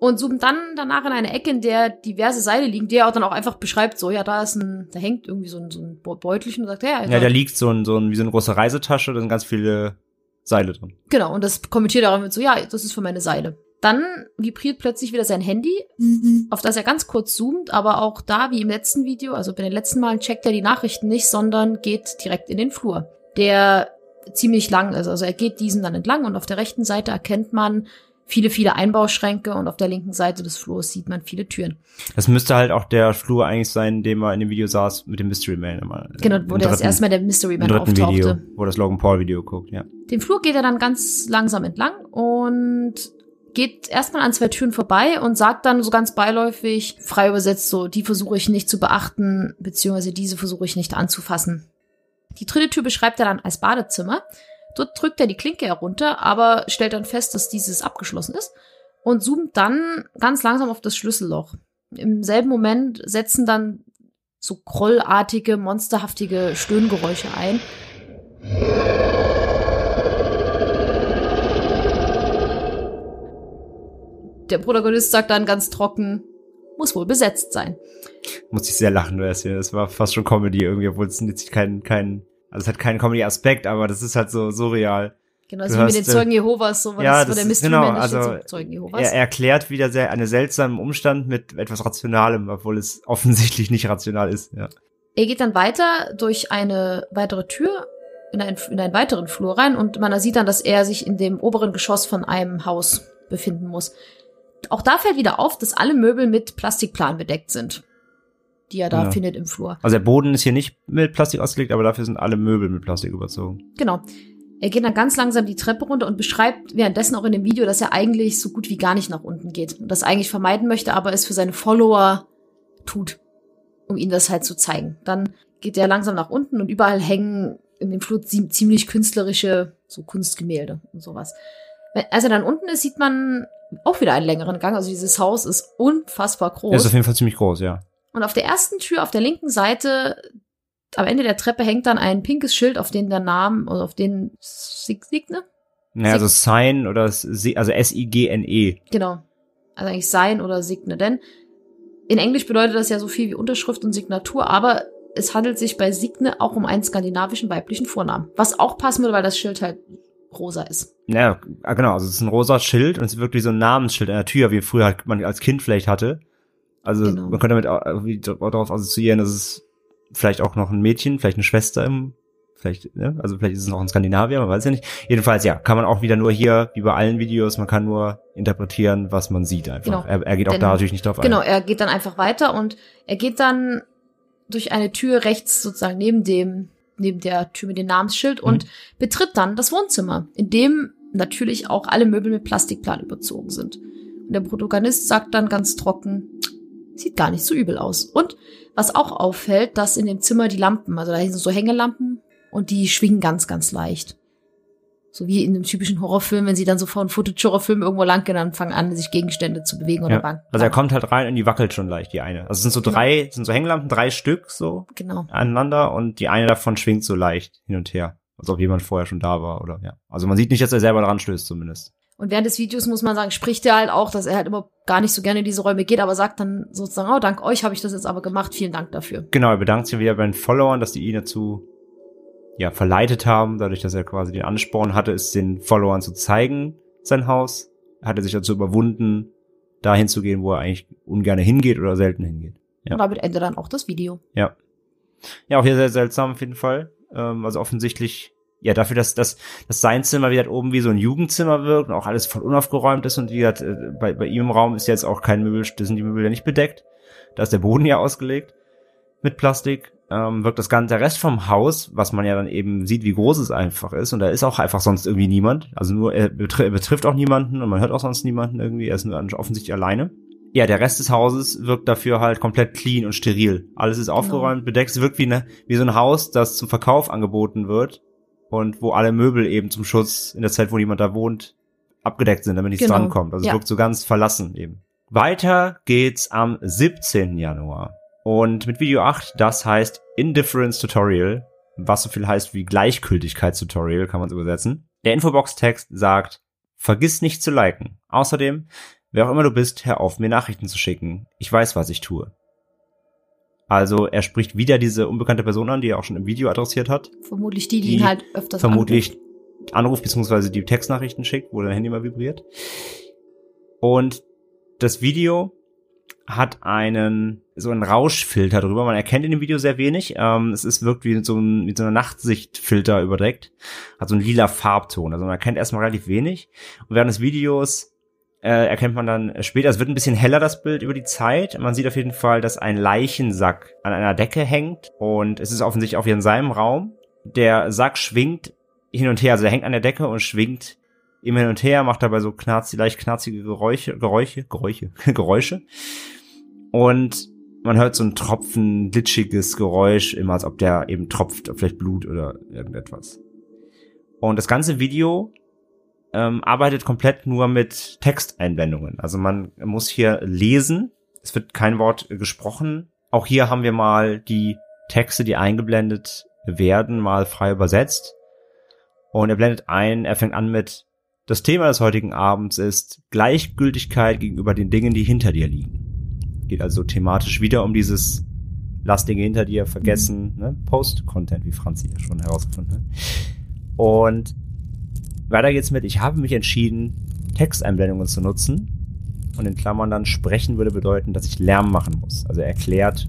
und zoomt dann danach in eine Ecke, in der diverse Seile liegen, die er auch dann auch einfach beschreibt, so, ja, da ist ein, da hängt irgendwie so ein, so ein Beutelchen und sagt, ja, ja, da liegt so ein, so ein, wie so eine große Reisetasche, da sind ganz viele Seile drin. Genau, und das kommentiert er auch mit so, ja, das ist für meine Seile. Dann vibriert plötzlich wieder sein Handy, mhm. auf das er ganz kurz zoomt, aber auch da, wie im letzten Video, also bei den letzten Malen checkt er die Nachrichten nicht, sondern geht direkt in den Flur, der ziemlich lang ist. Also er geht diesen dann entlang und auf der rechten Seite erkennt man viele, viele Einbauschränke und auf der linken Seite des Flurs sieht man viele Türen. Das müsste halt auch der Flur eigentlich sein, in dem er in dem Video saß mit dem Mystery Man immer. Genau, wo der das erste Mal der Mystery Man dritten auftauchte. Video, wo das Logan Paul Video guckt, ja. Den Flur geht er dann ganz langsam entlang und geht erstmal an zwei Türen vorbei und sagt dann so ganz beiläufig, frei übersetzt so, die versuche ich nicht zu beachten, beziehungsweise diese versuche ich nicht anzufassen. Die dritte Tür beschreibt er dann als Badezimmer. Dort drückt er die Klinke herunter, aber stellt dann fest, dass dieses abgeschlossen ist und zoomt dann ganz langsam auf das Schlüsselloch. Im selben Moment setzen dann so grollartige, monsterhaftige Stöhngeräusche ein. Der Protagonist sagt dann ganz trocken, muss wohl besetzt sein. Muss ich sehr lachen, das hier. Das war fast schon Comedy irgendwie, obwohl es jetzt kein, kein, also es hat keinen Comedy-Aspekt, aber das ist halt so surreal. Genau, also wie mit den äh, Zeugen Jehovas, so, ja, das, das der ist- genau, also so Zeugen Jehovas. Er erklärt wieder sehr einen seltsamen Umstand mit etwas Rationalem, obwohl es offensichtlich nicht rational ist. Ja. Er geht dann weiter durch eine weitere Tür in einen, in einen weiteren Flur rein und man sieht dann, dass er sich in dem oberen Geschoss von einem Haus befinden muss. Auch da fällt wieder auf, dass alle Möbel mit Plastikplan bedeckt sind, die er da Ja. findet im Flur. Also der Boden ist hier nicht mit Plastik ausgelegt, aber dafür sind alle Möbel mit Plastik überzogen. Genau. Er geht dann ganz langsam die Treppe runter und beschreibt währenddessen auch in dem Video, dass er eigentlich so gut wie gar nicht nach unten geht und das eigentlich vermeiden möchte, aber es für seine Follower tut, um ihnen das halt zu zeigen. Dann geht er langsam nach unten und überall hängen in dem Flur zie- ziemlich künstlerische so Kunstgemälde und sowas. Als er dann unten ist, sieht man auch wieder einen längeren Gang. Also dieses Haus ist unfassbar groß. Er ist auf jeden Fall ziemlich groß, ja. Und auf der ersten Tür, auf der linken Seite, am Ende der Treppe hängt dann ein pinkes Schild, auf dem der Name, oder auf den Sig- Signe? Naja, also Sign oder also S-I-G-N-E. Genau. Also eigentlich sein oder Signe. Denn in Englisch bedeutet das ja so viel wie Unterschrift und Signatur, aber es handelt sich bei Signe auch um einen skandinavischen weiblichen Vornamen. Was auch passen würde, weil das Schild halt rosa ist. Ja, ah, genau, also es ist ein rosa Schild und es ist wirklich so ein Namensschild an der Tür, wie früher halt man als Kind vielleicht hatte. Also Genau. man könnte damit auch darauf assoziieren, dass es vielleicht auch noch ein Mädchen, vielleicht eine Schwester im, vielleicht, ne? also vielleicht ist es noch ein Skandinavier, man weiß ja nicht. Jedenfalls, ja, kann man auch wieder nur hier, wie bei allen Videos, man kann nur interpretieren, was man sieht einfach. Genau. Er, er geht auch Denn- da natürlich nicht drauf Genau, ein. er geht dann einfach weiter und er geht dann durch eine Tür rechts sozusagen neben dem, neben der Tür mit dem Namensschild und betritt dann das Wohnzimmer, in dem natürlich auch alle Möbel mit Plastikplan überzogen sind. Und der Protagonist sagt dann ganz trocken, sieht gar nicht so übel aus. Und was auch auffällt, dass in dem Zimmer die Lampen, also da sind so Hängelampen und die schwingen ganz, ganz leicht. So wie in einem typischen Horrorfilm, wenn sie dann so vor einem Footage-Horrorfilm irgendwo lang gehen, dann fangen an, sich Gegenstände zu bewegen oder Ja. banken. Also er kommt halt rein und die wackelt schon leicht, die eine. Also es sind so drei, es sind so Hänglampen, drei Stück so Genau. aneinander und die eine davon schwingt so leicht hin und her. Als ob jemand vorher schon da war oder ja. Also man sieht nicht, dass er selber dran stößt zumindest. Und während des Videos muss man sagen, spricht er halt auch, dass er halt immer gar nicht so gerne in diese Räume geht, aber sagt dann sozusagen, oh, dank euch habe ich das jetzt aber gemacht, vielen Dank dafür. Genau, er bedankt sich wieder bei den Followern, dass die ihn dazu ja, verleitet haben, dadurch, dass er quasi den Ansporn hatte, es den Followern zu zeigen, sein Haus. Hat er sich dazu überwunden, dahin zu gehen, wo er eigentlich ungern hingeht oder selten hingeht. Ja. Und damit endet dann auch das Video. Ja. Ja, auch hier sehr seltsam auf jeden Fall. Ähm, also offensichtlich, ja, dafür, dass, dass, dass sein Zimmer wieder oben wie so ein Jugendzimmer wirkt und auch alles voll unaufgeräumt ist und wie gesagt, äh, bei, bei ihm im Raum ist jetzt auch kein Möbel, da sind die Möbel ja nicht bedeckt. Da ist der Boden ja ausgelegt mit Plastik. Ähm, wirkt das ganze, der Rest vom Haus, was man ja dann eben sieht, wie groß es einfach ist, und da ist auch einfach sonst irgendwie niemand. Also nur, er, betri er betrifft auch niemanden und man hört auch sonst niemanden irgendwie, er ist nur offensichtlich alleine. Ja, der Rest des Hauses wirkt dafür halt komplett clean und steril. Alles ist aufgeräumt, bedeckt. Es wirkt wie, eine, wie so ein Haus, das zum Verkauf angeboten wird und wo alle Möbel eben zum Schutz in der Zeit, wo niemand da wohnt, abgedeckt sind, damit nichts Genau. drankommt. Also Ja. es wirkt so ganz verlassen eben. Weiter geht's am 17. Januar. Und mit Video 8, das heißt Indifference Tutorial, was so viel heißt wie Gleichgültigkeitstutorial, kann man es übersetzen. Der Infobox-Text sagt, vergiss nicht zu liken. Außerdem, wer auch immer du bist, hör auf, mir Nachrichten zu schicken. Ich weiß, was ich tue. Also er spricht wieder diese unbekannte Person an, die er auch schon im Video adressiert hat. Vermutlich die, die, Die ihn halt öfters vermutlich anruft, beziehungsweise die Textnachrichten schickt, wo dein Handy mal vibriert. Und das Video hat einen so einen Rauschfilter drüber. Man erkennt in dem Video sehr wenig. Ähm, es ist wirkt wie so ein mit so einer Nachtsichtfilter überdeckt. Hat so einen lila Farbton. Also man erkennt erstmal relativ wenig. Und während des Videos äh, erkennt man dann später, es wird ein bisschen heller das Bild über die Zeit. Man sieht auf jeden Fall, dass ein Leichensack an einer Decke hängt und es ist offensichtlich auch wie in seinem Raum. Der Sack schwingt hin und her, also der hängt an der Decke und schwingt immer hin und her, macht dabei so knarz, leicht knarzige Geräusche, Geräusche, Geräusche, Geräusche. Und man hört so ein Tropfen, glitschiges Geräusch, immer als ob der eben tropft, vielleicht Blut oder irgendetwas. Und das ganze Video ähm, arbeitet komplett nur mit Texteinblendungen. Also man muss hier lesen, es wird kein Wort gesprochen. Auch hier haben wir mal die Texte, die eingeblendet werden, mal frei übersetzt. Und er blendet ein, er fängt an mit, das Thema des heutigen Abends ist Gleichgültigkeit gegenüber den Dingen, die hinter dir liegen geht also thematisch wieder um dieses Lass Dinge hinter dir vergessen, ne? Post-Content, wie Franzi ja schon herausgefunden hat. Und weiter geht's mit, ich habe mich entschieden, Texteinblendungen zu nutzen. Und in Klammern dann sprechen würde bedeuten, dass ich Lärm machen muss. Also er erklärt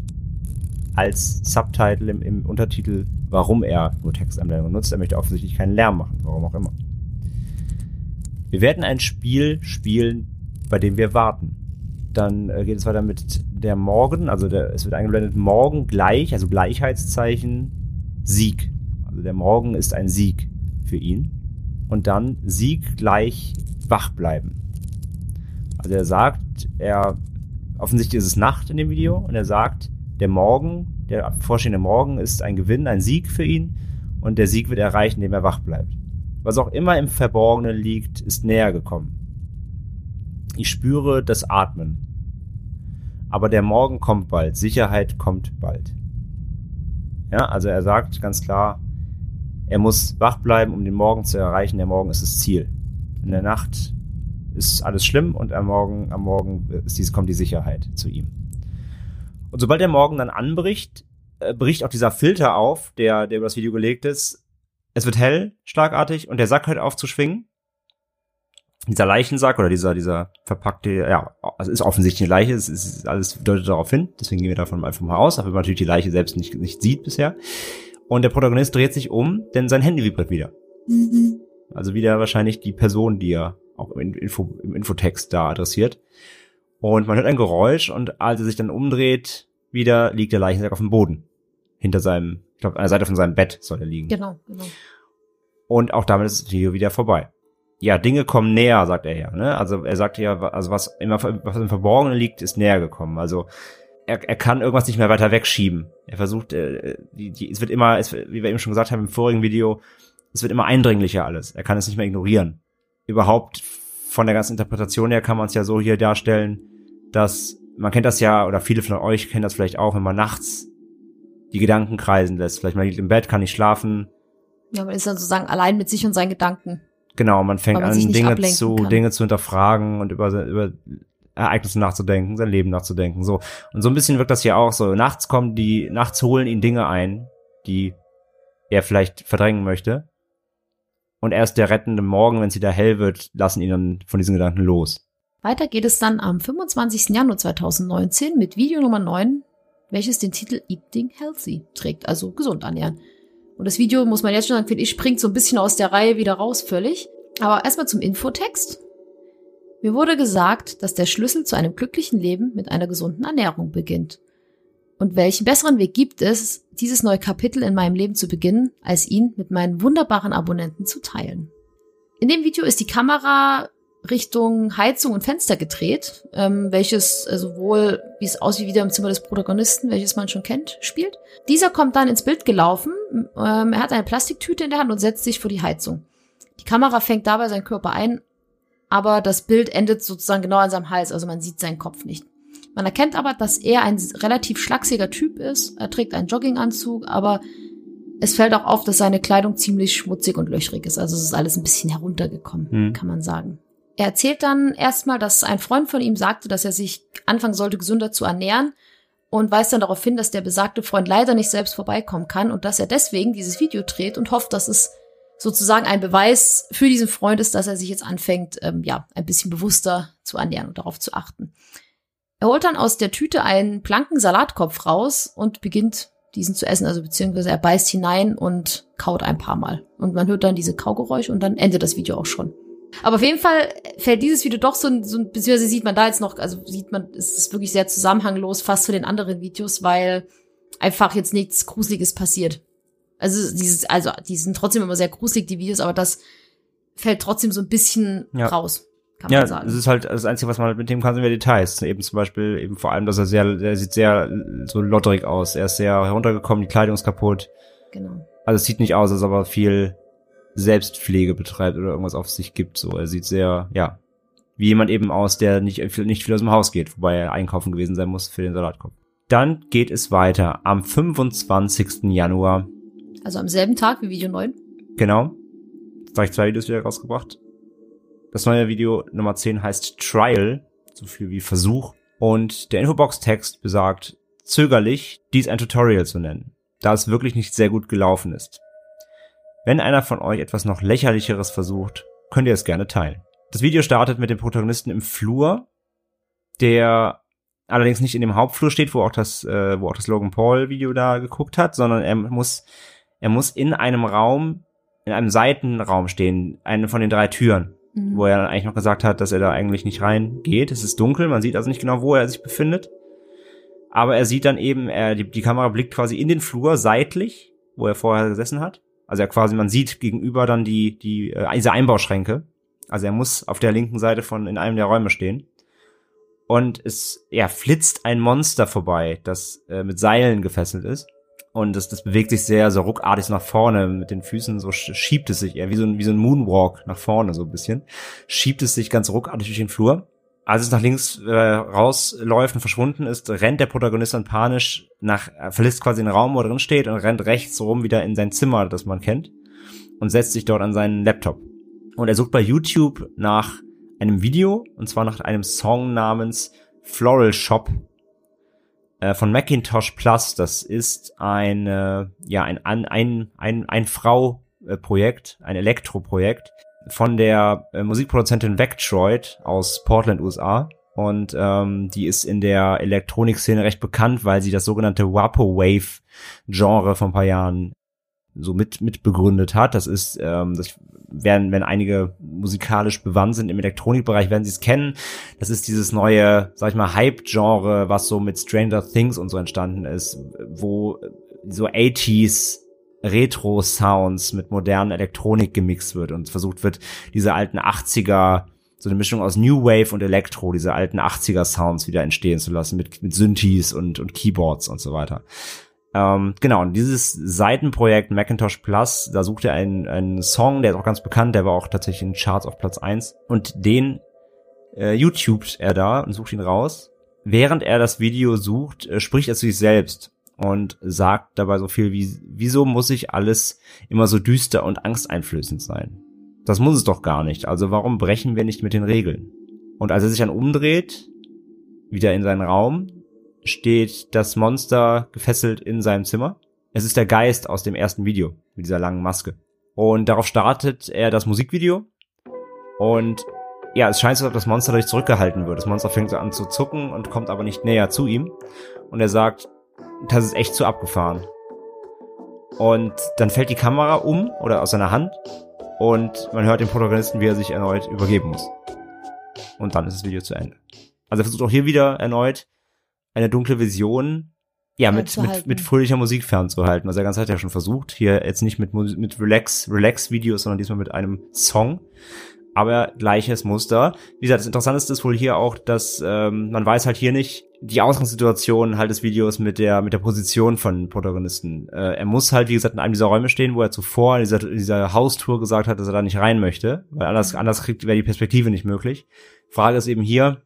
als Subtitle im, im Untertitel, warum er nur Texteinblendungen nutzt. Er möchte offensichtlich keinen Lärm machen, warum auch immer. Wir werden ein Spiel spielen, bei dem wir warten. Dann äh, geht es weiter mit der Morgen, also der, es wird eingeblendet Morgen gleich, also Gleichheitszeichen Sieg. Also der Morgen ist ein Sieg für ihn. Und dann Sieg gleich wach bleiben. Also er sagt, er offensichtlich ist es Nacht in dem Video und er sagt, der Morgen, der vorstehende Morgen ist ein Gewinn, ein Sieg für ihn und der Sieg wird erreicht, indem er wach bleibt. Was auch immer im Verborgenen liegt, ist näher gekommen. Ich spüre das Atmen. Aber der Morgen kommt bald. Sicherheit kommt bald. Ja, also er sagt ganz klar, er muss wach bleiben, um den Morgen zu erreichen. Der Morgen ist das Ziel. In der Nacht ist alles schlimm und am Morgen, am Morgen ist dies, kommt die Sicherheit zu ihm. Und sobald der Morgen dann anbricht, äh, bricht auch dieser Filter auf, der, der über das Video gelegt ist. Es wird hell, schlagartig, und der Sack hört auf zu schwingen dieser Leichensack oder dieser, dieser verpackte, ja, also ist offensichtlich eine Leiche, es ist alles deutet darauf hin, deswegen gehen wir davon einfach mal aus, aber man natürlich die Leiche selbst nicht, nicht sieht bisher. Und der Protagonist dreht sich um, denn sein Handy vibriert wieder. Mhm. Also wieder wahrscheinlich die Person, die er auch im, Info, im Infotext da adressiert. Und man hört ein Geräusch und als er sich dann umdreht, wieder liegt der Leichensack auf dem Boden. Hinter seinem, ich glaube, an der Seite von seinem Bett soll er liegen. Genau, genau. Und auch damit ist das Video wieder vorbei ja, Dinge kommen näher, sagt er ja. Ne? Also er sagt ja, also was immer was im Verborgenen liegt, ist näher gekommen. Also er, er kann irgendwas nicht mehr weiter wegschieben. Er versucht, äh, die, die, es wird immer, es, wie wir eben schon gesagt haben im vorigen Video, es wird immer eindringlicher alles. Er kann es nicht mehr ignorieren. Überhaupt von der ganzen Interpretation her kann man es ja so hier darstellen, dass man kennt das ja, oder viele von euch kennen das vielleicht auch, wenn man nachts die Gedanken kreisen lässt. Vielleicht man liegt im Bett, kann nicht schlafen. Ja, man ist dann sozusagen allein mit sich und seinen Gedanken. Genau, man fängt man an, Dinge zu, kann. Dinge zu hinterfragen und über, über Ereignisse nachzudenken, sein Leben nachzudenken, so. Und so ein bisschen wirkt das hier auch so. Nachts kommen die, nachts holen ihn Dinge ein, die er vielleicht verdrängen möchte. Und erst der rettende Morgen, wenn es wieder hell wird, lassen ihn dann von diesen Gedanken los. Weiter geht es dann am 25. Januar 2019 mit Video Nummer 9, welches den Titel Eating Healthy trägt, also gesund ernähren. Und das Video, muss man jetzt schon sagen, finde ich, springt so ein bisschen aus der Reihe wieder raus, völlig. Aber erstmal zum Infotext. Mir wurde gesagt, dass der Schlüssel zu einem glücklichen Leben mit einer gesunden Ernährung beginnt. Und welchen besseren Weg gibt es, dieses neue Kapitel in meinem Leben zu beginnen, als ihn mit meinen wunderbaren Abonnenten zu teilen? In dem Video ist die Kamera Richtung Heizung und Fenster gedreht, ähm, welches äh, sowohl, wie es aussieht, wieder im Zimmer des Protagonisten, welches man schon kennt, spielt. Dieser kommt dann ins Bild gelaufen. Ähm, er hat eine Plastiktüte in der Hand und setzt sich vor die Heizung. Die Kamera fängt dabei seinen Körper ein, aber das Bild endet sozusagen genau an seinem Hals, also man sieht seinen Kopf nicht. Man erkennt aber, dass er ein relativ schlachsiger Typ ist. Er trägt einen Jogginganzug, aber es fällt auch auf, dass seine Kleidung ziemlich schmutzig und löchrig ist. Also es ist alles ein bisschen heruntergekommen, hm. kann man sagen. Er erzählt dann erstmal, dass ein Freund von ihm sagte, dass er sich anfangen sollte, gesünder zu ernähren und weist dann darauf hin, dass der besagte Freund leider nicht selbst vorbeikommen kann und dass er deswegen dieses Video dreht und hofft, dass es sozusagen ein Beweis für diesen Freund ist, dass er sich jetzt anfängt, ähm, ja, ein bisschen bewusster zu ernähren und darauf zu achten. Er holt dann aus der Tüte einen blanken Salatkopf raus und beginnt diesen zu essen, also beziehungsweise er beißt hinein und kaut ein paar Mal. Und man hört dann diese Kaugeräusche und dann endet das Video auch schon. Aber auf jeden Fall fällt dieses Video doch so, so beziehungsweise sieht man da jetzt noch, also sieht man, es ist wirklich sehr zusammenhanglos fast zu den anderen Videos, weil einfach jetzt nichts Gruseliges passiert. Also dieses, also die sind trotzdem immer sehr gruselig, die Videos, aber das fällt trotzdem so ein bisschen Ja. raus, kann Ja, man sagen. das ist halt das Einzige, was man mit dem kann, sind ja Details. Eben zum Beispiel, eben vor allem, dass er sehr, er sieht sehr so lotterig aus. Er ist sehr heruntergekommen, die Kleidung ist kaputt. genau. Also es sieht nicht aus, als ob er viel Selbstpflege betreibt oder irgendwas auf sich gibt. So, er sieht sehr, ja, wie jemand eben aus, der nicht, nicht viel aus dem Haus geht, wobei er einkaufen gewesen sein muss für den Salatkorb. Dann geht es weiter am 25. Januar. Also am selben Tag wie Video 9. Genau. Jetzt habe ich zwei Videos wieder rausgebracht. Das neue Video Nummer 10 heißt Trial, so viel wie Versuch. Und der Infobox-Text besagt, zögerlich, dies ein Tutorial zu nennen, da es wirklich nicht sehr gut gelaufen ist. Wenn einer von euch etwas noch lächerlicheres versucht, könnt ihr es gerne teilen. Das Video startet mit dem Protagonisten im Flur, der allerdings nicht in dem Hauptflur steht, wo auch das, äh, wo auch das Logan Paul Video da geguckt hat, sondern er muss, er muss in einem Raum, in einem Seitenraum stehen, einen von den drei Türen, Mhm. wo er dann eigentlich noch gesagt hat, dass er da eigentlich nicht reingeht. Es ist dunkel, man sieht also nicht genau, wo er sich befindet. Aber er sieht dann eben, er, die, die Kamera blickt quasi in den Flur seitlich, wo er vorher gesessen hat. Also er quasi, man sieht gegenüber dann die, die, äh, diese Einbauschränke. Also er muss auf der linken Seite von in einem der Räume stehen. Und es, ja, flitzt ein Monster vorbei, das äh, mit Seilen gefesselt ist. Und das, das bewegt sich sehr so ruckartig nach vorne mit den Füßen, so sch- schiebt es sich eher wie so ein, wie so ein Moonwalk nach vorne so ein bisschen. Schiebt es sich ganz ruckartig durch den Flur. Als es nach links äh, rausläuft und verschwunden ist, rennt der Protagonist dann panisch nach, er verlässt quasi den Raum, wo er drin steht und rennt rechts rum wieder in sein Zimmer, das man kennt, und setzt sich dort an seinen Laptop. Und er sucht bei YouTube nach einem Video, und zwar nach einem Song namens Floral Shop äh, von Macintosh Plus. Das ist ein, äh, ja, ein, ein, ein, ein, Frau-Projekt, ein Elektro-Projekt von der äh, Musikproduzentin Vectroid aus Portland, USA. Und ähm, die ist in der Elektronikszene recht bekannt, weil sie das sogenannte Vaporwave-Genre vor ein paar Jahren so mit mitbegründet hat. Das ist, ähm, das werden, wenn einige musikalisch bewandt sind im Elektronikbereich, werden sie es kennen. Das ist dieses neue, sag ich mal, Hype-Genre, was so mit Stranger Things und so entstanden ist, wo so 80s Retro-Sounds mit modernen Elektronik gemixt wird und versucht wird, diese alten 80er, so eine Mischung aus New Wave und Elektro, diese alten 80er Sounds wieder entstehen zu lassen mit, mit Synthes und, und Keyboards und so weiter. Ähm, genau, und dieses Seitenprojekt Macintosh Plus, da sucht er einen, einen Song, der ist auch ganz bekannt, der war auch tatsächlich in Charts auf Platz eins und den äh, YouTubet er da und sucht ihn raus. Während er das Video sucht, äh, spricht er zu sich selbst und sagt dabei so viel wie, wieso muss ich alles immer so düster und angsteinflößend sein? Das muss es doch gar nicht, also warum brechen wir nicht mit den Regeln? Und als er sich dann umdreht, wieder in seinen Raum, steht das Monster gefesselt in seinem Zimmer. Es ist der Geist aus dem ersten Video mit dieser langen Maske. Und darauf startet er das Musikvideo. Und ja, es scheint so, als ob das Monster dadurch zurückgehalten wird. Das Monster fängt so an zu zucken und kommt aber nicht näher zu ihm. Und er sagt, das ist echt zu abgefahren. Und dann fällt die Kamera um oder aus seiner Hand und man hört den Protagonisten, wie er sich erneut übergeben muss. Und dann ist das Video zu Ende. Also er versucht auch hier wieder erneut eine dunkle Vision ja, mit, mit, mit fröhlicher Musik fernzuhalten. Was er ganz hat ja schon versucht. Hier jetzt nicht mit, mit Relax, Relax-Videos, sondern diesmal mit einem Song. Aber gleiches Muster. Wie gesagt, das Interessanteste ist wohl hier auch, dass ähm, man weiß halt hier nicht die Ausgangssituation halt des Videos mit der mit der Position von Protagonisten. Äh, er muss halt, wie gesagt, in einem dieser Räume stehen, wo er zuvor in dieser, in dieser Haustour gesagt hat, dass er da nicht rein möchte, weil anders, anders kriegt wäre die Perspektive nicht möglich. Frage ist eben hier,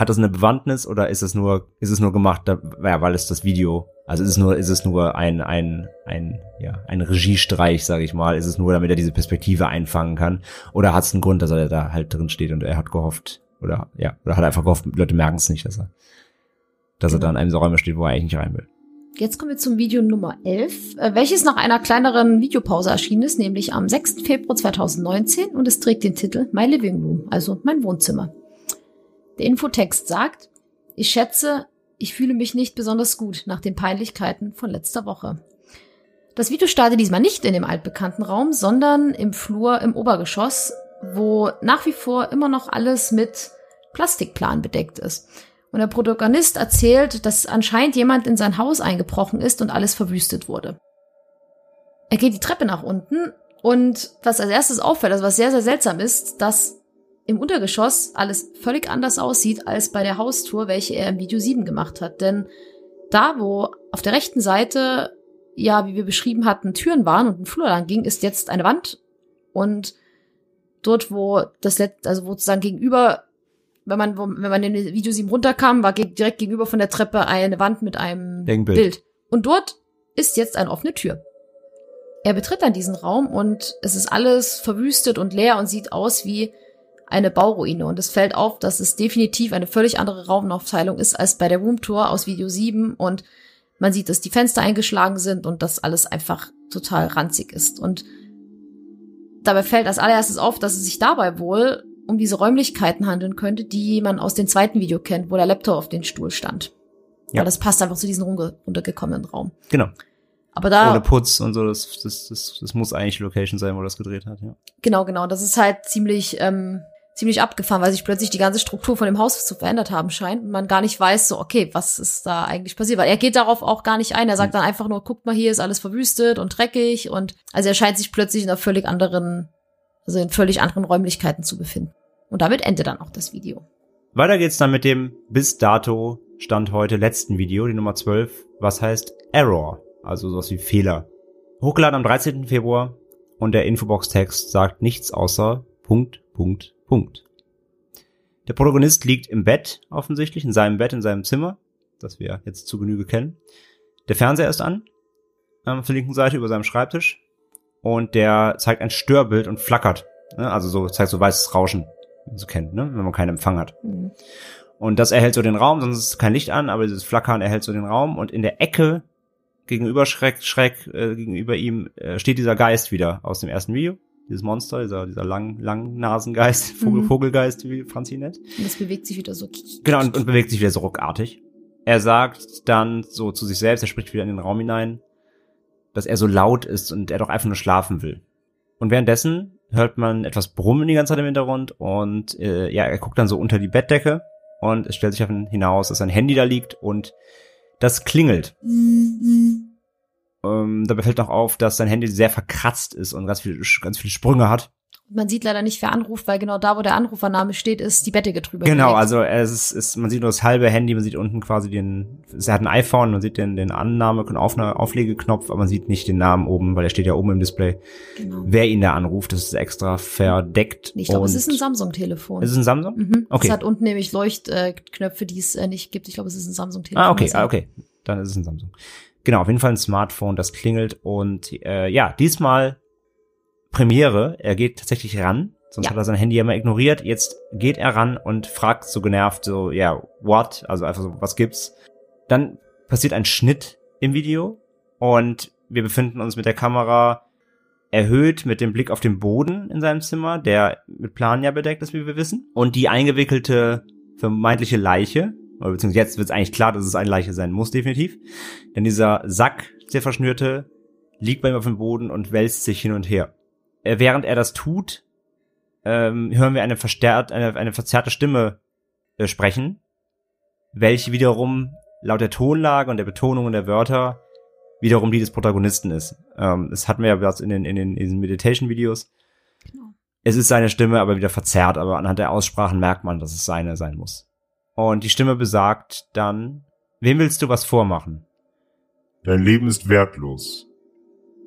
hat das eine Bewandtnis oder ist es nur, ist es nur gemacht, da, ja, weil es das Video, also ist es nur, ist es nur ein, ein, ein, ja, ein Regiestreich, sage ich mal, ist es nur, damit er diese Perspektive einfangen kann, oder hat es einen Grund, dass er da halt drin steht und er hat gehofft, oder ja, oder hat einfach gehofft, Leute merken es nicht, dass er, dass er da in einem dieser Räume steht, wo er eigentlich nicht rein will. Jetzt kommen wir zum Video Nummer 11, äh, welches nach einer kleineren Videopause erschienen ist, nämlich am 6. Februar 2019 und es trägt den Titel My Living Room, also mein Wohnzimmer. Der Infotext sagt, ich schätze, ich fühle mich nicht besonders gut nach den Peinlichkeiten von letzter Woche. Das Video startet diesmal nicht in dem altbekannten Raum, sondern im Flur im Obergeschoss, wo nach wie vor immer noch alles mit Plastikplan bedeckt ist. Und der Protagonist erzählt, dass anscheinend jemand in sein Haus eingebrochen ist und alles verwüstet wurde. Er geht die Treppe nach unten Und was als erstes auffällt, also was sehr, sehr seltsam ist, dass im Untergeschoss alles völlig anders aussieht als bei der Haustour, welche er im Video 7 gemacht hat. Denn da, wo auf der rechten Seite, ja, wie wir beschrieben hatten, Türen waren und ein Flur lang ging, ist jetzt eine Wand. Und dort, wo das letzte, also wo sozusagen gegenüber, wenn man, wo, wenn man in Video 7 runterkam, war ge direkt gegenüber von der Treppe eine Wand mit einem Denkbild. Bild. Und dort ist jetzt eine offene Tür. Er betritt dann diesen Raum und es ist alles verwüstet und leer und sieht aus wie eine Bauruine. Und es fällt auf, dass es definitiv eine völlig andere Raumaufteilung ist als bei der Roomtour aus Video 7. Und man sieht, dass die Fenster eingeschlagen sind und dass alles einfach total ranzig ist. Und dabei fällt als allererstes auf, dass es sich dabei wohl um diese Räumlichkeiten handeln könnte, die man aus dem zweiten Video kennt, wo der Laptop auf den Stuhl stand. Ja. Ja, das passt einfach zu diesem runter- runtergekommenen Raum. Genau. Aber da Ohne Putz und so, das, das, das, das muss eigentlich die Location sein, wo er das gedreht hat, ja. Genau, genau. Das ist halt ziemlich, ähm, ziemlich abgefahren, weil sich plötzlich die ganze Struktur von dem Haus zu verändert haben scheint und man gar nicht weiß, so, okay, was ist da eigentlich passiert? Weil er geht darauf auch gar nicht ein. Er sagt dann einfach nur, guckt mal, hier ist alles verwüstet und dreckig und also er scheint sich plötzlich in einer völlig anderen, also in völlig anderen Räumlichkeiten zu befinden. Und damit endet dann auch das Video. Weiter geht's dann mit dem bis dato Stand heute letzten Video, die Nummer 12, was heißt Error, also sowas wie Fehler. Hochgeladen am 13. Februar und der Infobox-Text sagt nichts außer Punkt, Punkt, Punkt. Der Protagonist liegt im Bett, offensichtlich, in seinem Bett, in seinem Zimmer, das wir jetzt zu Genüge kennen. Der Fernseher ist an, ähm, auf der linken Seite über seinem Schreibtisch und der zeigt ein Störbild und flackert. Ne? Also so zeigt so weißes Rauschen, wie man so kennt, ne? wenn man keinen Empfang hat. Mhm. Und das erhält so den Raum, sonst ist kein Licht an, aber dieses Flackern erhält so den Raum. Und in der Ecke gegenüber Schreck, Schreck äh, gegenüber ihm äh, steht dieser Geist wieder aus dem ersten Video. Dieses Monster, dieser, dieser lang, Langnasengeist, Vogel, Mhm. Vogelgeist, wie Franzi nennt. Und das bewegt sich wieder so. Genau, und, und bewegt sich wieder so ruckartig. Er sagt dann so zu sich selbst, er spricht wieder in den Raum hinein, dass er so laut ist und er doch einfach nur schlafen will. Und währenddessen hört man etwas brummen die ganze Zeit im Hintergrund und äh, ja, er guckt dann so unter die Bettdecke und es stellt sich auf ihn hinaus, dass sein Handy da liegt und das klingelt. Ähm, dabei fällt noch auf, dass sein Handy sehr verkratzt ist und ganz viele, ganz viele Sprünge hat. Man sieht leider nicht, wer anruft, weil genau da, wo der Anrufername steht, ist die Bettdecke drüber. Genau, gelegt. also es ist, ist, man sieht nur das halbe Handy, man sieht unten quasi den, er hat ein iPhone, man sieht den, den Annahme- und Aufna- Auflegeknopf, aber man sieht nicht den Namen oben, weil der steht ja oben im Display. Genau. Wer ihn da anruft, das ist extra verdeckt. Ich glaube, es ist ein Samsung-Telefon. Ist es ein Samsung? Mhm. Okay. Es hat unten nämlich Leuchtknöpfe, die es äh, nicht gibt. Ich glaube, es ist ein Samsung-Telefon. Ah, okay, Also, ah, okay. Dann ist es ein Samsung. Genau, auf jeden Fall ein Smartphone, das klingelt und äh, ja, diesmal Premiere, er geht tatsächlich ran, sonst Ja. hat er sein Handy ja immer ignoriert. Jetzt geht er ran und fragt so genervt so, ja, what? Also einfach so, was gibt's? Dann passiert ein Schnitt im Video und wir befinden uns mit der Kamera erhöht mit dem Blick auf den Boden in seinem Zimmer, der mit Plania bedeckt ist, wie wir wissen. Und die eingewickelte vermeintliche Leiche, oder beziehungsweise jetzt wird es eigentlich klar, dass es eine Leiche sein muss, definitiv. Denn dieser Sack, der verschnürte, liegt bei ihm auf dem Boden und wälzt sich hin und her. Äh, Während er das tut, ähm, hören wir eine verstärkt, eine, eine verzerrte Stimme äh, sprechen, welche wiederum laut der Tonlage und der Betonung und der Wörter wiederum die des Protagonisten ist. Ähm, das hatten wir ja bereits in den, in den, in diesen Meditation-Videos. Genau. Es ist seine Stimme, aber wieder verzerrt, aber anhand der Aussprachen merkt man, dass es seine sein muss. Und die Stimme besagt dann, wem willst du was vormachen? Dein Leben ist wertlos.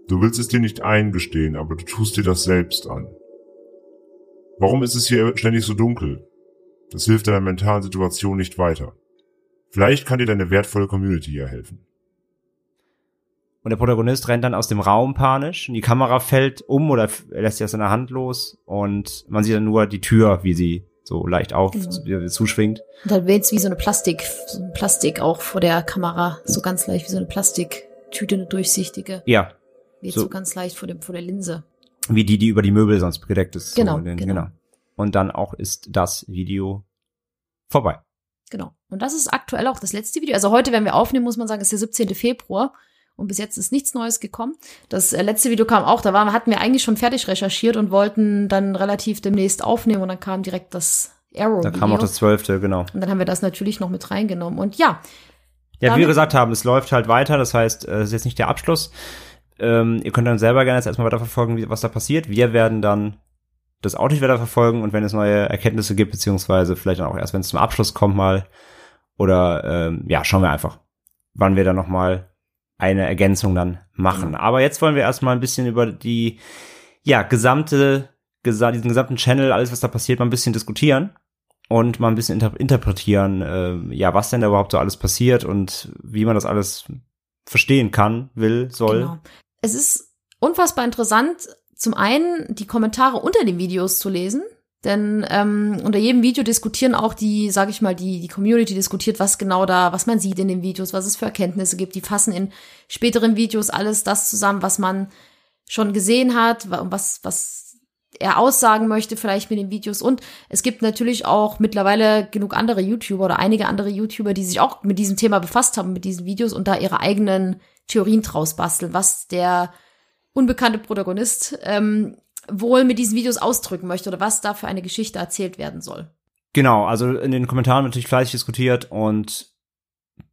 Du willst es dir nicht eingestehen, aber du tust dir das selbst an. Warum ist es hier ständig so dunkel? Das hilft deiner mentalen Situation nicht weiter. Vielleicht kann dir deine wertvolle Community hier helfen. Und der Protagonist rennt dann aus dem Raum panisch und die Kamera fällt um oder lässt sie aus seiner Hand los und man sieht dann nur die Tür, wie sie so leicht auf Genau. zuschwingt. Und dann weht's wie so eine Plastik, so ein Plastik auch vor der Kamera, so ganz leicht wie so eine Plastiktüte, eine durchsichtige. Ja, Weht So. so, ganz leicht vor dem vor der Linse. wie die, die über die Möbel sonst gedeckt ist. Genau, so den, genau. Und dann auch ist das Video vorbei. Genau. Und das ist aktuell auch das letzte Video. Also heute, wenn wir aufnehmen, muss man sagen, ist der 17. Februar. Und bis jetzt ist nichts Neues gekommen. Das äh, letzte Video kam auch, da waren, hatten wir eigentlich schon fertig recherchiert und wollten dann relativ demnächst aufnehmen und dann kam direkt das Arrow. Da kam auch das zwölfte, genau. Und dann haben wir das natürlich noch mit reingenommen. Und ja, Ja, wie wir gesagt haben, es läuft halt weiter, das heißt, äh, es ist jetzt nicht der Abschluss. Ähm, ihr könnt dann selber gerne jetzt erstmal weiter verfolgen, wie, was da passiert. Wir werden dann das nicht weiter verfolgen und wenn es neue Erkenntnisse gibt, beziehungsweise vielleicht auch erst, wenn es zum Abschluss kommt mal, oder ähm, ja, schauen wir einfach, wann wir dann noch mal eine Ergänzung dann machen. Aber jetzt wollen wir erstmal ein bisschen über die ja gesamte gesa diesen gesamten Channel, alles was da passiert, mal ein bisschen diskutieren und mal ein bisschen inter interpretieren, äh, ja, was denn da überhaupt so alles passiert und wie man das alles verstehen kann, will, soll. Genau. Es ist unfassbar interessant, zum einen die Kommentare unter den Videos zu lesen. Denn ähm, unter jedem Video diskutieren auch die, sage ich mal, die, die Community diskutiert, was genau da, was man sieht in den Videos, was es für Erkenntnisse gibt. Die fassen in späteren Videos alles das zusammen, was man schon gesehen hat, wa- was, was er aussagen möchte, vielleicht mit den Videos. Und es gibt natürlich auch mittlerweile genug andere YouTuber oder einige andere YouTuber, die sich auch mit diesem Thema befasst haben, mit diesen Videos und da ihre eigenen Theorien draus basteln, was der unbekannte Protagonist ähm, wohl mit diesen Videos ausdrücken möchte oder was da für eine Geschichte erzählt werden soll. Genau, also in den Kommentaren natürlich fleißig diskutiert und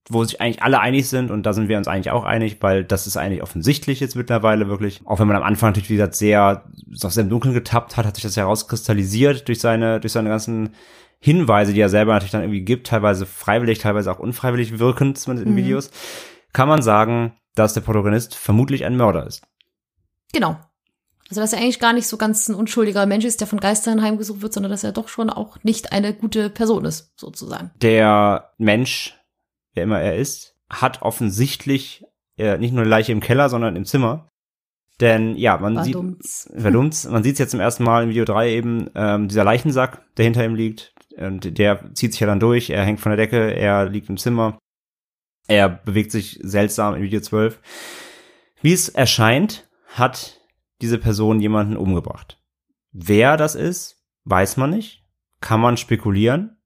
wo sich eigentlich alle einig sind und da sind wir uns eigentlich auch einig, weil das ist eigentlich offensichtlich jetzt mittlerweile wirklich. Auch wenn man am Anfang natürlich, wie gesagt, sehr, auch sehr im Dunkeln getappt hat, hat sich das herauskristallisiert durch seine, durch seine ganzen Hinweise, die er selber natürlich dann irgendwie gibt, teilweise freiwillig, teilweise auch unfreiwillig wirkend zumindest in Mhm. Videos, kann man sagen, dass der Protagonist vermutlich ein Mörder ist. Genau. Also dass er eigentlich gar nicht so ganz ein unschuldiger Mensch ist, der von Geistern heimgesucht wird, sondern dass er doch schon auch nicht eine gute Person ist, sozusagen. Der Mensch, wer immer er ist, hat offensichtlich äh, nicht nur eine Leiche im Keller, sondern im Zimmer. Denn ja, man sieht, Badumts. verdummt, man sieht es jetzt zum ersten Mal in Video 3 eben, ähm, dieser Leichensack, der hinter ihm liegt, und der zieht sich ja dann durch, er hängt von der Decke, er liegt im Zimmer, er bewegt sich seltsam in Video 12. Wie es erscheint, hat diese Person jemanden umgebracht. Wer das ist, weiß man nicht, kann man spekulieren.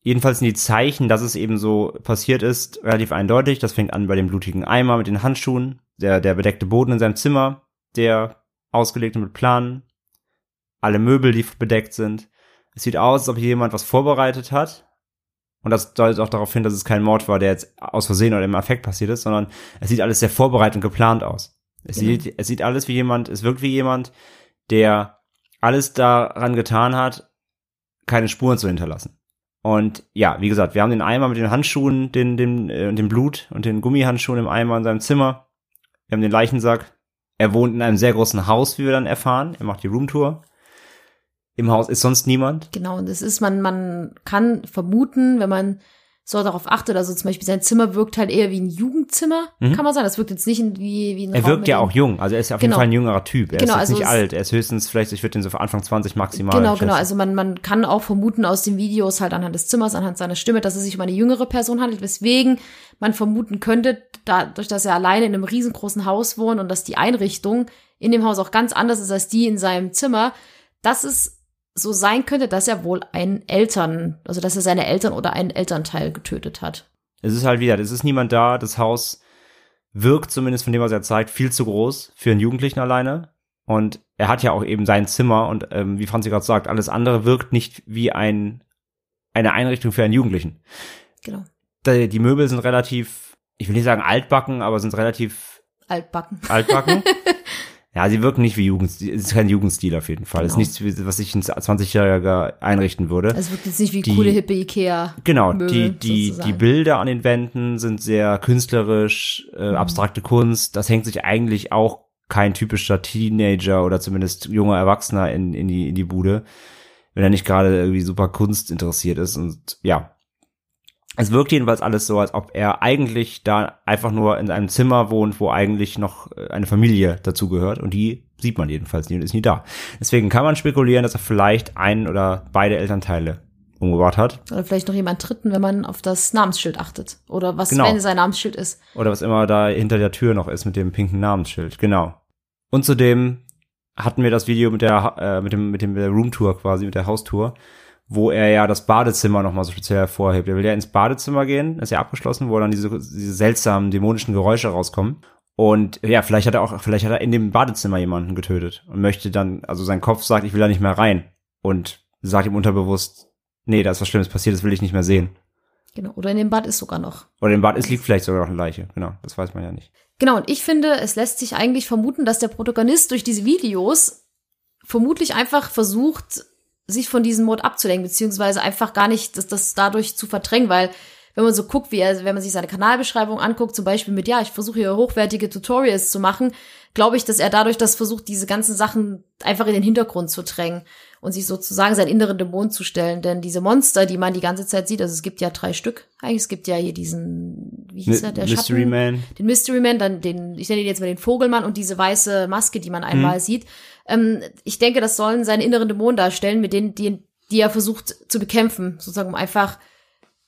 Jedenfalls sind die Zeichen, dass es eben so passiert ist, relativ eindeutig. Das fängt an bei dem blutigen Eimer mit den Handschuhen, der, der bedeckte Boden in seinem Zimmer, der ausgelegt mit Planen, alle Möbel, die bedeckt sind. Es sieht aus, als ob hier jemand was vorbereitet hat. Und das deutet auch darauf hin, dass es kein Mord war, der jetzt aus Versehen oder im Affekt passiert ist, sondern es sieht alles sehr vorbereitet und geplant aus. Es, Genau. sieht, es sieht alles wie jemand, es wirkt wie jemand, der alles daran getan hat, keine Spuren zu hinterlassen. Und ja, wie gesagt, wir haben den Eimer mit den Handschuhen, den, den, äh, und dem Blut und den Gummihandschuhen im Eimer in seinem Zimmer. Wir haben den Leichensack. Er wohnt in einem sehr großen Haus, wie wir dann erfahren. Er macht die Roomtour. Im Haus ist sonst niemand. Genau, und es ist, man, man kann vermuten, wenn man so darauf achtet, also zum Beispiel sein Zimmer wirkt halt eher wie ein Jugendzimmer, Mhm. kann man sagen. Das wirkt jetzt nicht wie, wie ein Er Raum wirkt ja auch jung. Also er ist auf jeden Genau. Fall ein jüngerer Typ. Er Genau, ist jetzt also nicht alt. Er ist höchstens vielleicht, ich würde den so für Anfang 20 maximal. Genau, genau. Also man, man kann auch vermuten aus den Videos halt anhand des Zimmers, anhand seiner Stimme, dass es sich um eine jüngere Person handelt, weswegen man vermuten könnte, dadurch, dass er alleine in einem riesengroßen Haus wohnt und dass die Einrichtung in dem Haus auch ganz anders ist als die in seinem Zimmer, dass es so sein könnte, dass er wohl einen Eltern, also dass er seine Eltern oder einen Elternteil getötet hat. Es ist halt wieder, es ist niemand da. Das Haus wirkt zumindest von dem, was er zeigt, viel zu groß für einen Jugendlichen alleine. Und er hat ja auch eben sein Zimmer und ähm, wie Franzi gerade sagt, alles andere wirkt nicht wie ein eine Einrichtung für einen Jugendlichen. Genau. Die, die Möbel sind relativ, ich will nicht sagen altbacken, aber sind relativ Altbacken. altbacken. ja, sie wirken nicht wie Jugendstil. Es ist kein Jugendstil auf jeden Fall. Es Genau. ist nichts, was ich ein 20-Jähriger einrichten würde. Es wirkt jetzt nicht wie Die- coole, hippe Ikea. Genau, die, die, sozusagen. die Bilder an den Wänden sind sehr künstlerisch, äh, Mhm. abstrakte Kunst. Das hängt sich eigentlich auch kein typischer Teenager oder zumindest junger Erwachsener in, in, die, in die Bude, wenn er nicht gerade irgendwie super Kunst interessiert ist. Und ja, es wirkt jedenfalls alles so, als ob er eigentlich da einfach nur in einem Zimmer wohnt, wo eigentlich noch äh, eine Familie dazugehört. Und die sieht man jedenfalls nie und ist nie da. Deswegen kann man spekulieren, dass er vielleicht einen oder beide Elternteile umgebracht hat. Oder vielleicht noch jemand dritten, wenn man auf das Namensschild achtet. Oder was, Genau. wenn sein Namensschild ist. Oder was immer da hinter der Tür noch ist mit dem pinken Namensschild. Genau. Und zudem hatten wir das Video mit der, äh, mit dem, mit dem der Roomtour quasi, mit der Haustour, wo er ja das Badezimmer nochmal so speziell hervorhebt. Er will ja ins Badezimmer gehen, ist ja abgeschlossen, wo dann diese, diese seltsamen dämonischen Geräusche rauskommen. Und ja, vielleicht hat er auch, vielleicht hat er in dem Badezimmer jemanden getötet und möchte dann, also sein Kopf sagt, ich will da nicht mehr rein. Und sagt ihm unterbewusst, nee, da ist was Schlimmes passiert, das will ich nicht mehr sehen. Genau. Oder in dem Bad ist sogar noch. Oder im Bad ist liegt vielleicht sogar noch eine Leiche, genau, das weiß man ja nicht. Genau, und ich finde, es lässt sich eigentlich vermuten, dass der Protagonist durch diese Videos vermutlich einfach versucht, sich von diesem Mod abzulenken, beziehungsweise einfach gar nicht das, das dadurch zu verdrängen, weil wenn man so guckt, wie er, wenn man sich seine Kanalbeschreibung anguckt, zum Beispiel mit, ja, ich versuche hier hochwertige Tutorials zu machen, glaube ich, dass er dadurch das versucht, diese ganzen Sachen einfach in den Hintergrund zu drängen und sich sozusagen seinen inneren Dämon zu stellen. Denn diese Monster, die man die ganze Zeit sieht, also es gibt ja drei Stück, eigentlich, es gibt ja hier diesen, wie hieß er, der Mystery Schatten, Man. den Mystery Man, dann den, ich nenne ihn jetzt mal den Vogelmann und diese weiße Maske, die man einmal Mhm. sieht. Ähm, ich denke, das sollen seine inneren Dämonen darstellen, mit denen, die, die er versucht zu bekämpfen, sozusagen, um einfach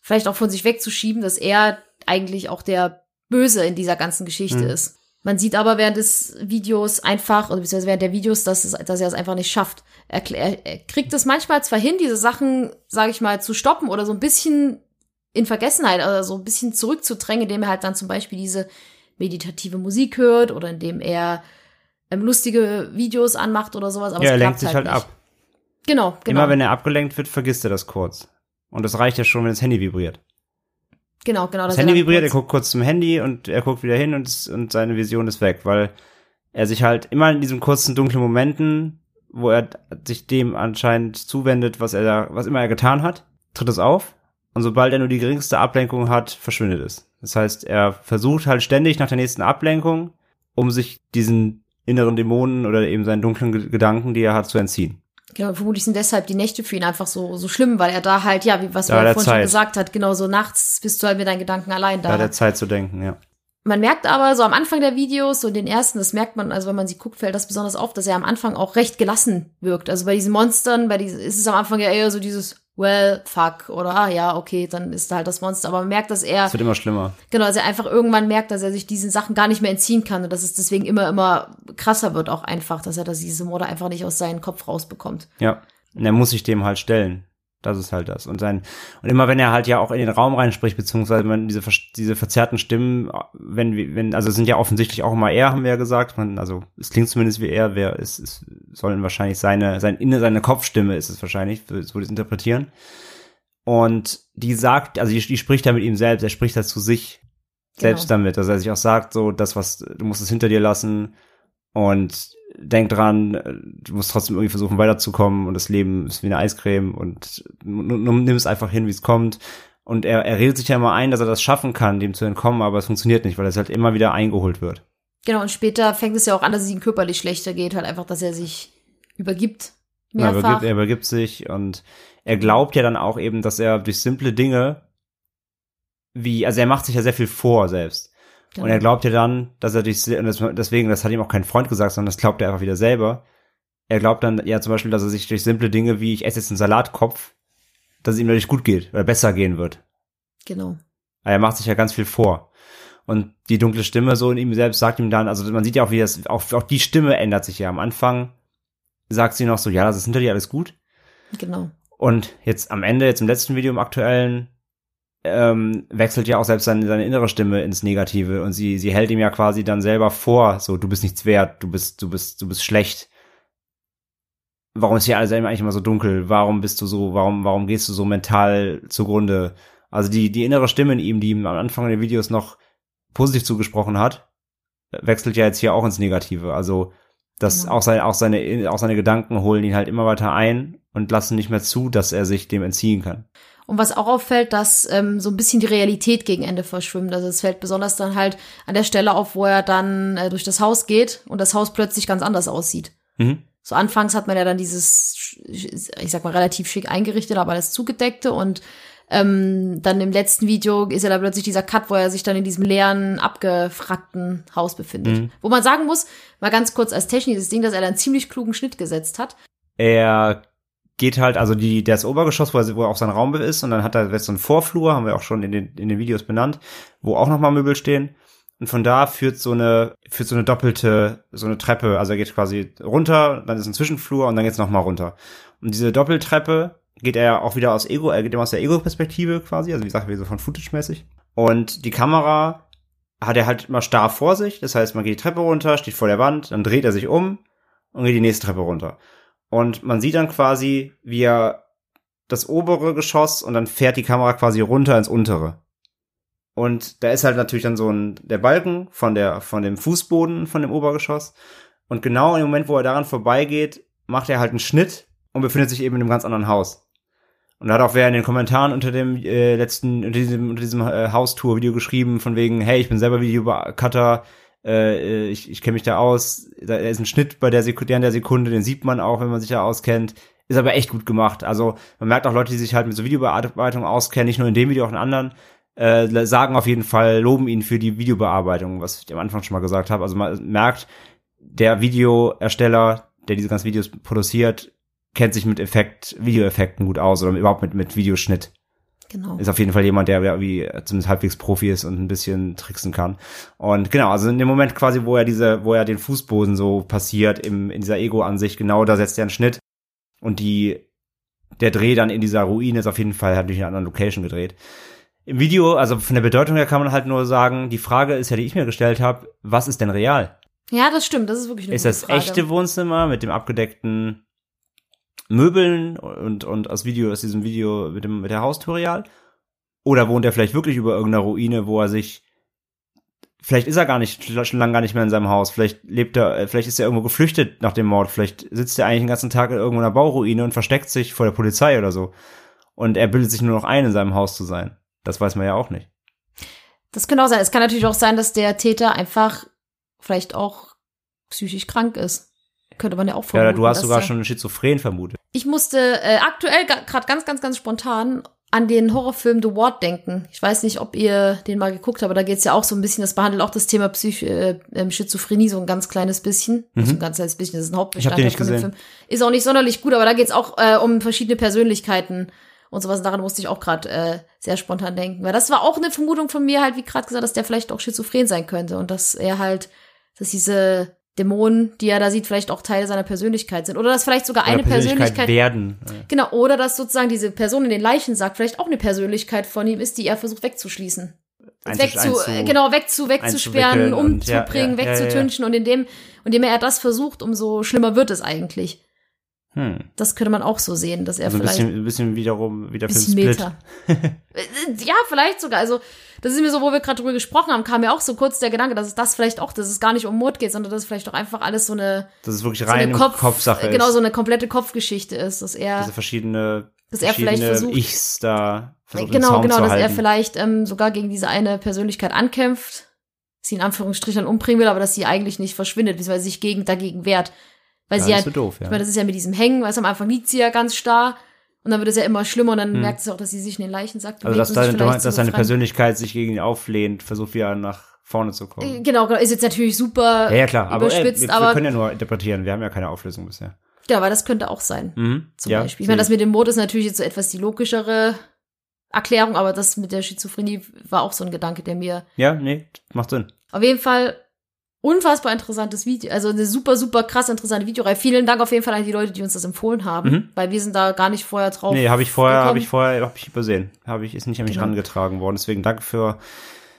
vielleicht auch von sich wegzuschieben, dass er eigentlich auch der Böse in dieser ganzen Geschichte Mhm. ist. Man sieht aber während des Videos einfach, oder beziehungsweise während der Videos, dass, es, dass er es einfach nicht schafft. Er, er, er kriegt es manchmal zwar hin, diese Sachen, sage ich mal, zu stoppen oder so ein bisschen in Vergessenheit oder so ein bisschen zurückzudrängen, indem er halt dann zum Beispiel diese meditative Musik hört oder indem er ähm, lustige Videos anmacht oder sowas. Aber ja, es er lenkt klappt sich halt nicht. ab. Genau, genau. Immer wenn er abgelenkt wird, vergisst er das kurz. Und das reicht ja schon, wenn das Handy vibriert. genau, genau. Das dass er Handy vibriert, er kurz- guckt kurz zum Handy und er guckt wieder hin und, und seine Vision ist weg, weil er sich halt immer in diesen kurzen dunklen Momenten, wo er sich dem anscheinend zuwendet, was er da, was immer er getan hat, tritt es auf. Und sobald er nur die geringste Ablenkung hat, verschwindet es. Das heißt, er versucht halt ständig nach der nächsten Ablenkung, um sich diesen inneren Dämonen oder eben seinen dunklen Ge- Gedanken, die er hat, zu entziehen. Genau, vermutlich sind deshalb die Nächte für ihn einfach so, so schlimm, weil er da halt, ja, wie was Da er er vorhin schon Zeit. gesagt hat, genau so nachts bist du halt mit deinen Gedanken allein Da da. hat er Zeit zu denken, ja. Man merkt aber so am Anfang der Videos, so in den ersten, das merkt man, also wenn man sie guckt, fällt das besonders auf, dass er am Anfang auch recht gelassen wirkt. Also bei diesen Monstern, bei diesen, ist es am Anfang ja eher so dieses, well, fuck, oder ah ja, okay, dann ist da halt das Monster. Aber man merkt, dass er, Es wird immer schlimmer. genau, dass er einfach irgendwann merkt, dass er sich diesen Sachen gar nicht mehr entziehen kann und dass es deswegen immer, immer krasser wird auch einfach, dass er das, diese Morde einfach nicht aus seinem Kopf rausbekommt. Ja. Und er muss sich dem halt stellen. Das ist halt das. Und sein, und immer wenn er halt ja auch in den Raum reinspricht, beziehungsweise wenn diese, diese verzerrten Stimmen, wenn, wir- wenn, also sind ja offensichtlich auch immer er, haben wir ja gesagt. Man, also es klingt zumindest wie er, wer es, es sollen wahrscheinlich seine, sein inne, seine Kopfstimme ist es wahrscheinlich, so würde ich es interpretieren. Und die sagt, also die, die spricht da mit ihm selbst, er spricht da zu sich selbst Genau. damit, dass er sich auch sagt, so, das, was, du musst es hinter dir lassen und denk dran, du musst trotzdem irgendwie versuchen weiterzukommen und das Leben ist wie eine Eiscreme und nimm es einfach hin, wie es kommt. Und er, er redet sich ja immer ein, dass er das schaffen kann, dem zu entkommen, aber es funktioniert nicht, weil es halt immer wieder eingeholt wird. Genau, und später fängt es ja auch an, dass es ihm körperlich schlechter geht, halt einfach, dass er sich übergibt. Er Mehrfach. übergibt, er übergibt sich und er glaubt ja dann auch eben, dass er durch simple Dinge, wie, also er macht sich ja sehr viel vor selbst. Genau. Und er glaubt ja dann, dass er durch, und deswegen, das hat ihm auch kein Freund gesagt, sondern das glaubt er einfach wieder selber. Er glaubt dann ja zum Beispiel, dass er sich durch simple Dinge wie ich esse jetzt einen Salatkopf, dass es ihm dadurch gut geht oder besser gehen wird. Genau. Aber er macht sich ja ganz viel vor. Und die dunkle Stimme so in ihm selbst sagt ihm dann, also man sieht ja auch, wie das, auch, auch die Stimme ändert sich ja. Am Anfang sagt sie noch so, ja, das ist hinter dir alles gut. Genau. Und jetzt am Ende, jetzt im letzten Video, im aktuellen, ähm, wechselt ja auch selbst seine, seine innere Stimme ins Negative und sie, sie hält ihm ja quasi dann selber vor, so, du bist nichts wert, du bist, du bist, du bist schlecht. Warum ist hier alles eigentlich immer so dunkel? Warum bist du so, warum, warum gehst du so mental zugrunde? Also die, die innere Stimme in ihm, die ihm am Anfang der Videos noch positiv zugesprochen hat, wechselt ja jetzt hier auch ins Negative. Also, das Genau. auch seine, auch seine, auch seine Gedanken holen ihn halt immer weiter ein und lassen nicht mehr zu, dass er sich dem entziehen kann. Und was auch auffällt, dass ähm, so ein bisschen die Realität gegen Ende verschwimmt. Also es fällt besonders dann halt an der Stelle auf, wo er dann äh, durch das Haus geht und das Haus plötzlich ganz anders aussieht. Mhm. So anfangs hat man ja dann dieses, ich sag mal, relativ schick eingerichtet, aber alles zugedeckte und ähm, dann im letzten Video ist ja da plötzlich dieser Cut, wo er sich dann in diesem leeren, abgefragten Haus befindet. Mhm. Wo man sagen muss, mal ganz kurz als technisches Ding, dass er da einen ziemlich klugen Schnitt gesetzt hat. Er geht halt, also die, das Obergeschoss, wo, er, wo auch sein Raum ist, und dann hat er jetzt so einen Vorflur, haben wir auch schon in den, in den Videos benannt, wo auch nochmal Möbel stehen. Und von da führt so eine, führt so eine doppelte, so eine Treppe, also er geht quasi runter, dann ist ein Zwischenflur und dann geht's nochmal runter. Und diese Doppeltreppe geht er auch wieder aus Ego, er geht immer aus der Ego-Perspektive quasi, also wie gesagt, wie so von Footage-mäßig. Und die Kamera hat er halt immer starr vor sich, das heißt, man geht die Treppe runter, steht vor der Wand, dann dreht er sich um und geht die nächste Treppe runter. Und man sieht dann quasi, wie er das obere Geschoss und dann fährt die Kamera quasi runter ins untere. Und da ist halt natürlich dann so ein, der Balken von der, von dem Fußboden von dem Obergeschoss. Und genau im Moment, wo er daran vorbeigeht, macht er halt einen Schnitt und befindet sich eben in einem ganz anderen Haus. Und da hat auch wer in den Kommentaren unter dem äh, letzten, unter diesem, unter diesem äh, Haustour-Video geschrieben, von wegen, hey, ich bin selber Videocutter, äh, ich, ich kenne mich da aus, da ist ein Schnitt bei der Sekunde, der Sekunde, den sieht man auch, wenn man sich da auskennt. Ist aber echt gut gemacht. Also man merkt auch Leute, die sich halt mit so Videobearbeitung auskennen, nicht nur in dem Video, auch in anderen, äh, sagen auf jeden Fall, loben ihn für die Videobearbeitung, was ich am Anfang schon mal gesagt habe. Also man merkt, der Videoersteller, der diese ganzen Videos produziert, kennt sich mit Effekt, Videoeffekten gut aus oder überhaupt mit, mit Videoschnitt. Genau. Ist auf jeden Fall jemand, der wie zumindest halbwegs Profi ist und ein bisschen tricksen kann. Und genau, also in dem Moment quasi, wo er diese, wo er den Fußboden so passiert im, in dieser Ego-Ansicht, genau da setzt er einen Schnitt und die, der Dreh dann in dieser Ruine ist auf jeden Fall, hat durch eine andere Location gedreht. Im Video, also von der Bedeutung her kann man halt nur sagen, die Frage ist ja, die ich mir gestellt habe, was ist denn real? Ja, das stimmt, das ist wirklich eine Ist das Frage. echte Wohnzimmer mit dem abgedeckten Möbeln und, und aus Video, aus diesem Video mit dem, mit der Haustür real? Oder wohnt er vielleicht wirklich über irgendeiner Ruine, wo er sich, vielleicht ist er gar nicht, schon lange gar nicht mehr in seinem Haus, vielleicht lebt er, äh, vielleicht ist er irgendwo geflüchtet nach dem Mord, vielleicht sitzt er eigentlich den ganzen Tag in irgendeiner Bauruine und versteckt sich vor der Polizei oder so. Und er bildet sich nur noch ein, in seinem Haus zu sein. Das weiß man ja auch nicht. Das kann auch sein. Es kann natürlich auch sein, dass der Täter einfach vielleicht auch psychisch krank ist. Könnte man ja auch Ja, vermuten. oder du hast sogar schon einen Schizophren vermutet. Ich musste äh, aktuell gerade ganz, ganz, ganz spontan an den Horrorfilm The Ward denken. Ich weiß nicht, ob ihr den mal geguckt habt, aber da geht's ja auch so ein bisschen, das behandelt auch das Thema Psych äh, ähm, Schizophrenie so ein ganz kleines bisschen. So ein ganz kleines bisschen, das ist ein Hauptbestandteil Mhm. nicht von dem gesehen. Film. Ist auch nicht sonderlich gut, aber da geht's auch äh, um verschiedene Persönlichkeiten und sowas. Daran musste ich auch gerade äh, sehr spontan denken. Weil das war auch eine Vermutung von mir, halt, wie gerade gesagt, dass der vielleicht auch schizophren sein könnte und dass er halt, dass diese Dämonen, die er da sieht, vielleicht auch Teil seiner Persönlichkeit sind. Oder dass vielleicht sogar eine Oder Persönlichkeit werden. Genau, oder dass sozusagen diese Person in den Leichen sagt, vielleicht auch eine Persönlichkeit von ihm ist, die er versucht wegzuschließen. Einzu- Wegzu, einzu- äh, genau, wegzu, wegzusperren, einzuwickeln und- ja, umzubringen, ja, ja, ja, wegzutünchen und indem, indem er das versucht, umso schlimmer wird es eigentlich. Hm. Das könnte man auch so sehen, dass er Also ein vielleicht bisschen, ein bisschen wiederum, wie der Film bisschen Split. Meta. Äh, ja, vielleicht sogar. Also, das ist mir so, wo wir gerade drüber gesprochen haben, kam mir auch so kurz der Gedanke, dass es das vielleicht auch, dass es gar nicht um Mord geht, sondern dass es vielleicht auch einfach alles so eine, Das ist wirklich so rein eine im Kopf, Kopfsache genau, ist. so eine komplette Kopfgeschichte ist, dass er, Diese verschiedene, Dass er vielleicht versucht- Ichs da versucht genau, genau, dass halten. er vielleicht ähm, sogar gegen diese eine Persönlichkeit ankämpft, sie in Anführungsstrichen umbringen will, aber dass sie eigentlich nicht verschwindet, beziehungsweise sich gegen, dagegen wehrt. Weil Ja, sie das halt, ist so doof, ja. ich meine, das ist ja mit diesem Hängen, weil am Anfang liegt sie ja ganz starr und dann wird es ja immer schlimmer und dann merkt sie auch, dass sie sich in den Leichen sagt. Hm. also, dass, deine, dass seine Persönlichkeit sich gegen ihn auflehnt, versucht wieder nach vorne zu kommen. Genau, genau, ist jetzt natürlich super Ja, ja, klar, aber ey, überspitzt, wir, wir aber können ja nur interpretieren, wir haben ja keine Auflösung bisher. ja, aber das könnte auch sein, Mhm. zum ja, Beispiel. Ich meine, das mit dem Mord ist natürlich jetzt so etwas die logischere Erklärung, aber das mit der Schizophrenie war auch so ein Gedanke, der mir Ja, nee, macht Sinn. Auf jeden Fall unfassbar interessantes Video. Also eine super, super krass interessante Videoreihe. Vielen Dank auf jeden Fall an die Leute, die uns das empfohlen haben, Mhm. weil wir sind da gar nicht vorher drauf. Nee, habe ich vorher, habe ich vorher, habe ich übersehen. Habe ich, ist nicht an mich Genau. rangetragen worden. Deswegen danke für,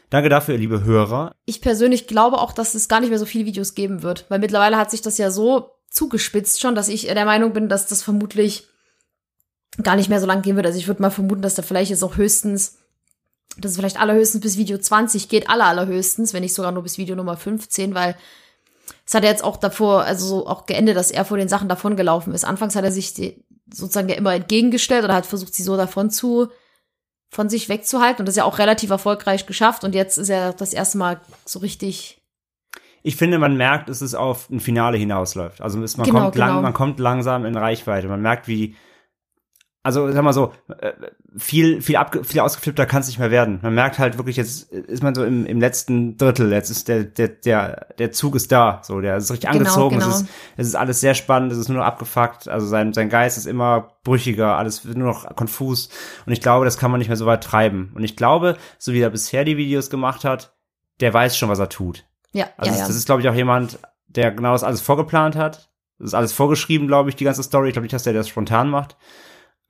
danke dafür, liebe Hörer. Ich persönlich glaube auch, dass es gar nicht mehr so viele Videos geben wird, weil mittlerweile hat sich das ja so zugespitzt schon, dass ich der Meinung bin, dass das vermutlich gar nicht mehr so lang gehen wird. Also ich würde mal vermuten, dass da vielleicht jetzt auch höchstens, dass es vielleicht allerhöchstens bis Video 20 geht, aller allerhöchstens, wenn nicht sogar nur bis Video Nummer 15, weil es hat ja jetzt auch davor, also so auch geendet, dass er vor den Sachen davongelaufen ist. Anfangs hat er sich die, sozusagen ja immer entgegengestellt oder hat versucht, sie so davon zu, von sich wegzuhalten und das ja auch relativ erfolgreich geschafft und jetzt ist er das erste Mal so richtig Ich finde, man merkt, dass es auf ein Finale hinausläuft. Also man, Genau, kommt lang, genau. man kommt langsam in Reichweite. Man merkt, wie, also sag mal so, äh, viel, viel, abge, viel ausgeflippter kann es nicht mehr werden. Man merkt halt wirklich, jetzt ist man so im, im letzten Drittel, jetzt ist der, der, der, der Zug ist da, so, der ist richtig Genau, angezogen, genau. Es, ist, es ist alles sehr spannend, es ist nur noch abgefuckt, also sein, sein Geist ist immer brüchiger, alles wird nur noch konfus und ich glaube, das kann man nicht mehr so weit treiben. Und ich glaube, so wie er bisher die Videos gemacht hat, der weiß schon, was er tut. Ja, Also ja, ja. das ist, glaube ich, auch jemand, der genau das alles vorgeplant hat. Das ist alles vorgeschrieben, glaube ich, die ganze Story. Ich glaube nicht, dass der das spontan macht.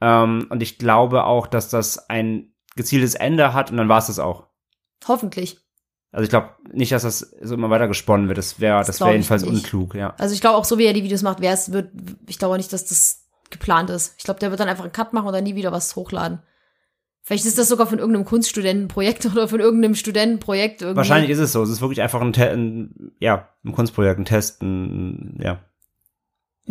Ähm, und ich glaube auch, dass das ein gezieltes Ende hat und dann war es das auch. Hoffentlich. Also ich glaube nicht, dass das so immer weiter gesponnen wird. Das wäre, Das das wäre jedenfalls nicht. unklug, ja. Also ich glaube auch so, wie er die Videos macht, wäre es, wird, ich glaube nicht, dass das geplant ist. Ich glaube, der wird dann einfach einen Cut machen und dann nie wieder was hochladen. Vielleicht ist das sogar von irgendeinem Kunststudentenprojekt oder von irgendeinem Studentenprojekt irgendwie. Wahrscheinlich ist es so. Es ist wirklich einfach ein, Te ein ja, ein Kunstprojekt, ein Test, ein, ja.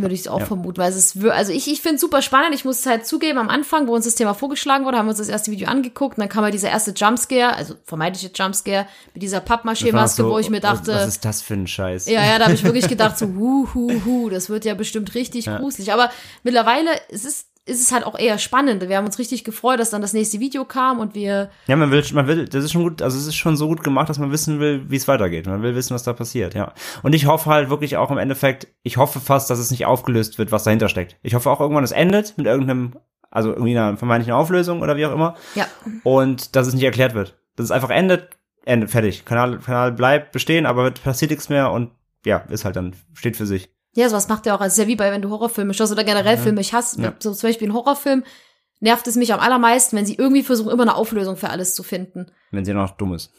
Würde ich auch Ja. vermuten, weil es ist, also ich, ich finde es super spannend. Ich muss es halt zugeben, am Anfang, wo uns das Thema vorgeschlagen wurde, haben wir uns das erste Video angeguckt und dann kam halt dieser erste Jumpscare, also vermeintliche Jumpscare mit dieser Pappmaché-Maske, so, wo ich mir was- dachte, Was ist das für ein Scheiß? ja, ja, da habe ich wirklich gedacht, so, hu, hu, hu, das wird ja bestimmt richtig Ja. gruselig. Aber mittlerweile ist es, ist es halt auch eher spannend. Wir haben uns richtig gefreut, dass dann das nächste Video kam und wir, Ja, man will, man will, das ist schon gut, also es ist schon so gut gemacht, dass man wissen will, wie es weitergeht. Man will wissen, was da passiert, ja. Und ich hoffe halt wirklich auch im Endeffekt, ich hoffe fast, dass es nicht aufgelöst wird, was dahinter steckt. Ich hoffe auch irgendwann, es endet mit irgendeinem, also irgendwie einer vermeintlichen Auflösung oder wie auch immer. ja, Und dass es nicht erklärt wird. Dass es einfach endet, endet, fertig. Kanal, Kanal bleibt bestehen, aber passiert nichts mehr und ja, ist halt dann, steht für sich. Ja, sowas macht ja auch, also es ist ja wie bei, wenn du Horrorfilme schaust oder generell Filme, ich hasse, Ja. so zum Beispiel ein Horrorfilm, nervt es mich am allermeisten, wenn sie irgendwie versuchen, immer eine Auflösung für alles zu finden. Wenn sie noch dumm ist.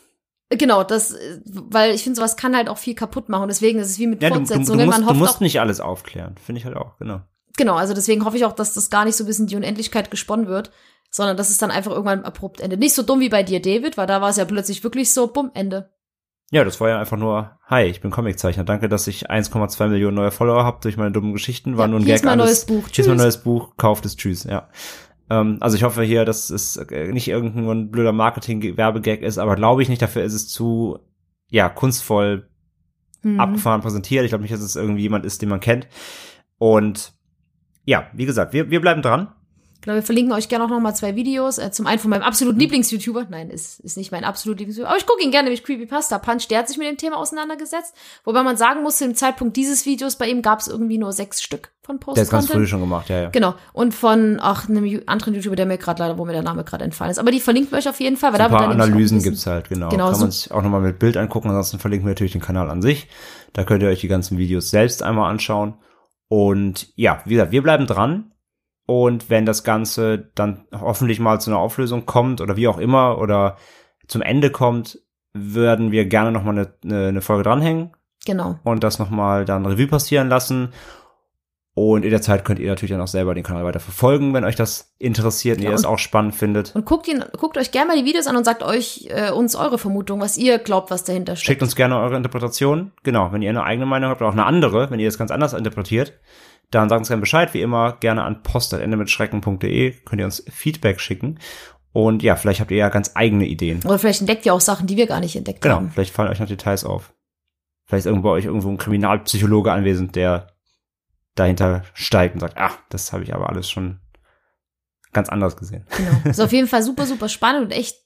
Genau, das, weil ich finde, sowas kann halt auch viel kaputt machen. Deswegen ist es wie mit Ja, du, du, du, Fortsetzungen. musst, Man du musst auch, nicht alles aufklären. Finde ich halt auch, genau. genau, also deswegen hoffe ich auch, dass das gar nicht so bis in die Unendlichkeit gesponnen wird, sondern dass es dann einfach irgendwann abrupt endet. Nicht so dumm wie bei dir, David, weil da war es ja plötzlich wirklich so, bumm, Ende. Ja, das war ja einfach nur, hi, ich bin Comiczeichner. Danke, dass ich 1,2 Millionen neue Follower habe durch meine dummen Geschichten. War Ja, nur ein hier Gag. ist mein alles. neues Buch. Hier ist mein Tschüss. neues Buch, kauft es, tschüss, ja. Ähm, also ich hoffe hier, dass es äh, nicht irgendein blöder Marketing-Werbegag ist, aber glaube ich nicht, dafür ist es zu, ja, kunstvoll Mhm. abgefahren präsentiert. Ich glaube nicht, dass es irgendwie jemand ist, den man kennt. Und ja, wie gesagt, wir, wir bleiben dran. Genau, wir verlinken euch gerne auch noch mal zwei Videos. Äh, zum einen von meinem absoluten. Lieblings-YouTuber. Nein, ist, ist nicht mein absolut Lieblings-YouTuber. Aber ich gucke ihn gerne, nämlich Creepypasta Punch. Der hat sich mit dem Thema auseinandergesetzt. Wobei man sagen muss, zu dem Zeitpunkt dieses Videos bei ihm gab es irgendwie nur sechs Stück von Der ist ganz früh schon gemacht, ja, ja. Genau. Und von ach, einem anderen YouTuber, der mir gerade leider, wo mir der Name gerade entfallen ist. Aber die verlinken wir euch auf jeden Fall, weil Ein da wird paar ein Analysen gibt's halt, genau. Genau, Kann so- man sich auch nochmal mit Bild angucken. Ansonsten verlinken wir natürlich den Kanal an sich. Da könnt ihr euch die ganzen Videos selbst einmal anschauen. Und ja, wie gesagt, wir bleiben dran. Und wenn das Ganze dann hoffentlich mal zu einer Auflösung kommt oder wie auch immer oder zum Ende kommt, würden wir gerne nochmal eine, eine, eine Folge dranhängen Genau. und das nochmal dann Revue passieren lassen. Und in der Zeit könnt ihr natürlich dann auch selber den Kanal weiter verfolgen, wenn euch das interessiert und Ja, ihr es auch spannend findet. Und guckt ihn, guckt euch gerne mal die Videos an und sagt euch äh, uns eure Vermutung, was ihr glaubt, was dahinter steckt. Schickt uns gerne eure Interpretation. Genau, wenn ihr eine eigene Meinung habt oder auch eine andere, wenn ihr das ganz anders interpretiert, dann sagt uns gerne Bescheid. Wie immer gerne an post.endemitschrecken.de könnt ihr uns Feedback schicken. Und ja, vielleicht habt ihr ja ganz eigene Ideen. Oder vielleicht entdeckt ihr auch Sachen, die wir gar nicht entdeckt Genau, haben. vielleicht fallen euch noch Details auf. Vielleicht ist irgendwo bei euch irgendwo ein Kriminalpsychologe anwesend, der dahinter steigt und sagt, ach, das habe ich aber alles schon ganz anders gesehen. Genau. Ist auf jeden Fall super, super spannend und echt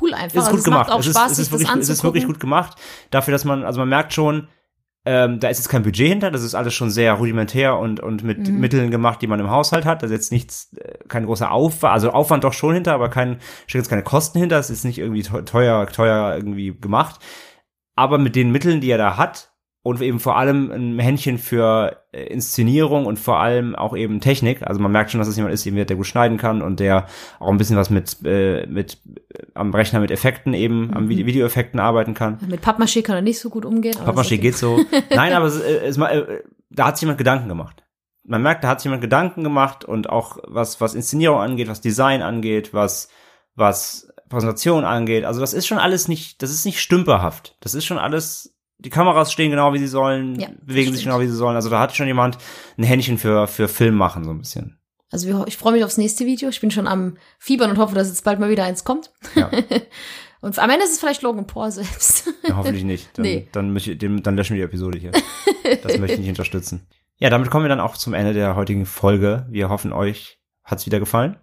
cool einfach. Es ist Also gut es gemacht. macht auch es, ist, Spaß, es, ist wirklich, das es ist wirklich gut gemacht. Dafür, dass man, also man merkt schon, ähm, da ist jetzt kein Budget hinter, das ist alles schon sehr rudimentär und, und mit Mhm. Mitteln gemacht, die man im Haushalt hat. Da ist jetzt nichts, äh, kein großer Aufwand, also Aufwand doch schon hinter, aber kein, steht jetzt keine Kosten hinter, es ist nicht irgendwie teu- teuer, teuer irgendwie gemacht. Aber mit den Mitteln, die er da hat, und eben vor allem ein Händchen für äh, Inszenierung und vor allem auch eben Technik. Also man merkt schon, dass es jemand ist, der gut schneiden kann und der auch ein bisschen was mit, äh, mit äh, am Rechner mit Effekten eben, am Vide- Videoeffekten arbeiten kann. Mit Pappmaché kann er nicht so gut umgehen. Pappmaché okay. geht so. Nein, aber es, äh, es, äh, da hat sich jemand Gedanken gemacht. Man merkt, da hat sich jemand Gedanken gemacht und auch was, was Inszenierung angeht, was Design angeht, was, was Präsentation angeht. Also das ist schon alles nicht, das ist nicht stümperhaft. Das ist schon alles, die Kameras stehen genau wie sie sollen, Ja, bewegen sich genau wie sie sollen. Also da hat schon jemand ein Händchen für, für Film machen, so ein bisschen. Also wir, ich freue mich aufs nächste Video. Ich bin schon am Fiebern und hoffe, dass jetzt bald mal wieder eins kommt. Ja. und am Ende ist es vielleicht Logan Paul selbst. Ja, hoffentlich nicht. Dann, Nee. dann, dem, dann löschen wir die Episode hier. Das möchte ich nicht unterstützen. Ja, damit kommen wir dann auch zum Ende der heutigen Folge. Wir hoffen, euch hat's wieder gefallen.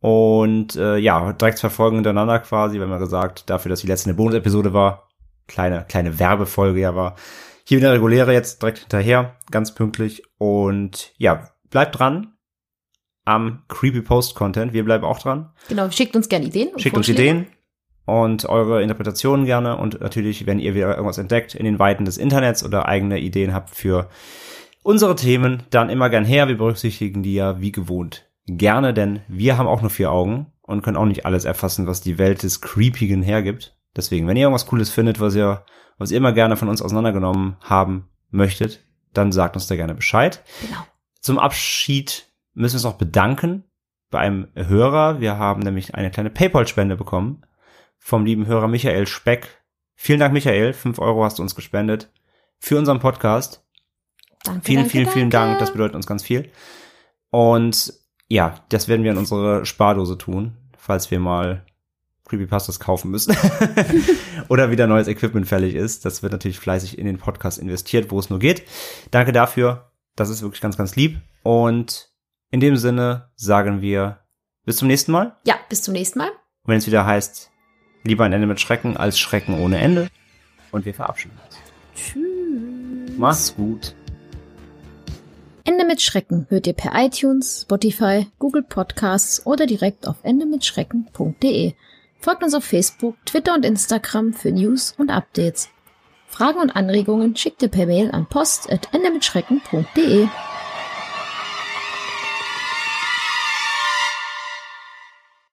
Und äh, ja, direkt zwei Folgen hintereinander quasi, haben ja gesagt, dafür, dass die letzte eine Bonus-Episode war, kleine, kleine Werbefolge ja war. Hier wieder reguläre jetzt direkt hinterher, ganz pünktlich. Und ja, bleibt dran am Creepy Post Content. Wir bleiben auch dran. genau, schickt uns gerne Ideen. und Schickt uns. Ideen und eure Interpretationen gerne und natürlich, wenn ihr wieder irgendwas entdeckt in den Weiten des Internets oder eigene Ideen habt für unsere Themen, dann immer gern her. Wir berücksichtigen die ja wie gewohnt gerne, denn wir haben auch nur vier Augen und können auch nicht alles erfassen, was die Welt des Creepigen hergibt. Deswegen, wenn ihr irgendwas Cooles findet, was ihr, was ihr immer gerne von uns auseinandergenommen haben möchtet, dann sagt uns da gerne Bescheid. Genau. Zum Abschied müssen wir uns noch bedanken bei einem Hörer. Wir haben nämlich eine kleine PayPal-Spende bekommen vom lieben Hörer Michael Speck. Vielen Dank, Michael. Fünf Euro hast du uns gespendet für unseren Podcast. Danke, Vielen, danke, vielen, vielen danke. Dank. Das bedeutet uns ganz viel. Und ja, das werden wir in unsere Spardose tun, falls wir mal Creepypastas kaufen müssen. Oder wieder neues Equipment fällig ist. Das wird natürlich fleißig in den Podcast investiert, wo es nur geht. Danke dafür. Das ist wirklich ganz, ganz lieb. Und in dem Sinne sagen wir bis zum nächsten Mal. Ja, bis zum nächsten Mal. Und wenn es wieder heißt, lieber ein Ende mit Schrecken als Schrecken ohne Ende. Und wir verabschieden uns. Tschüss. Mach's gut. Ende mit Schrecken hört ihr per iTunes, Spotify, Google Podcasts oder direkt auf endemitschrecken.de. Folgt uns auf Facebook, Twitter und Instagram für News und Updates. Fragen und Anregungen schickt ihr per Mail an post.endemitschrecken.de.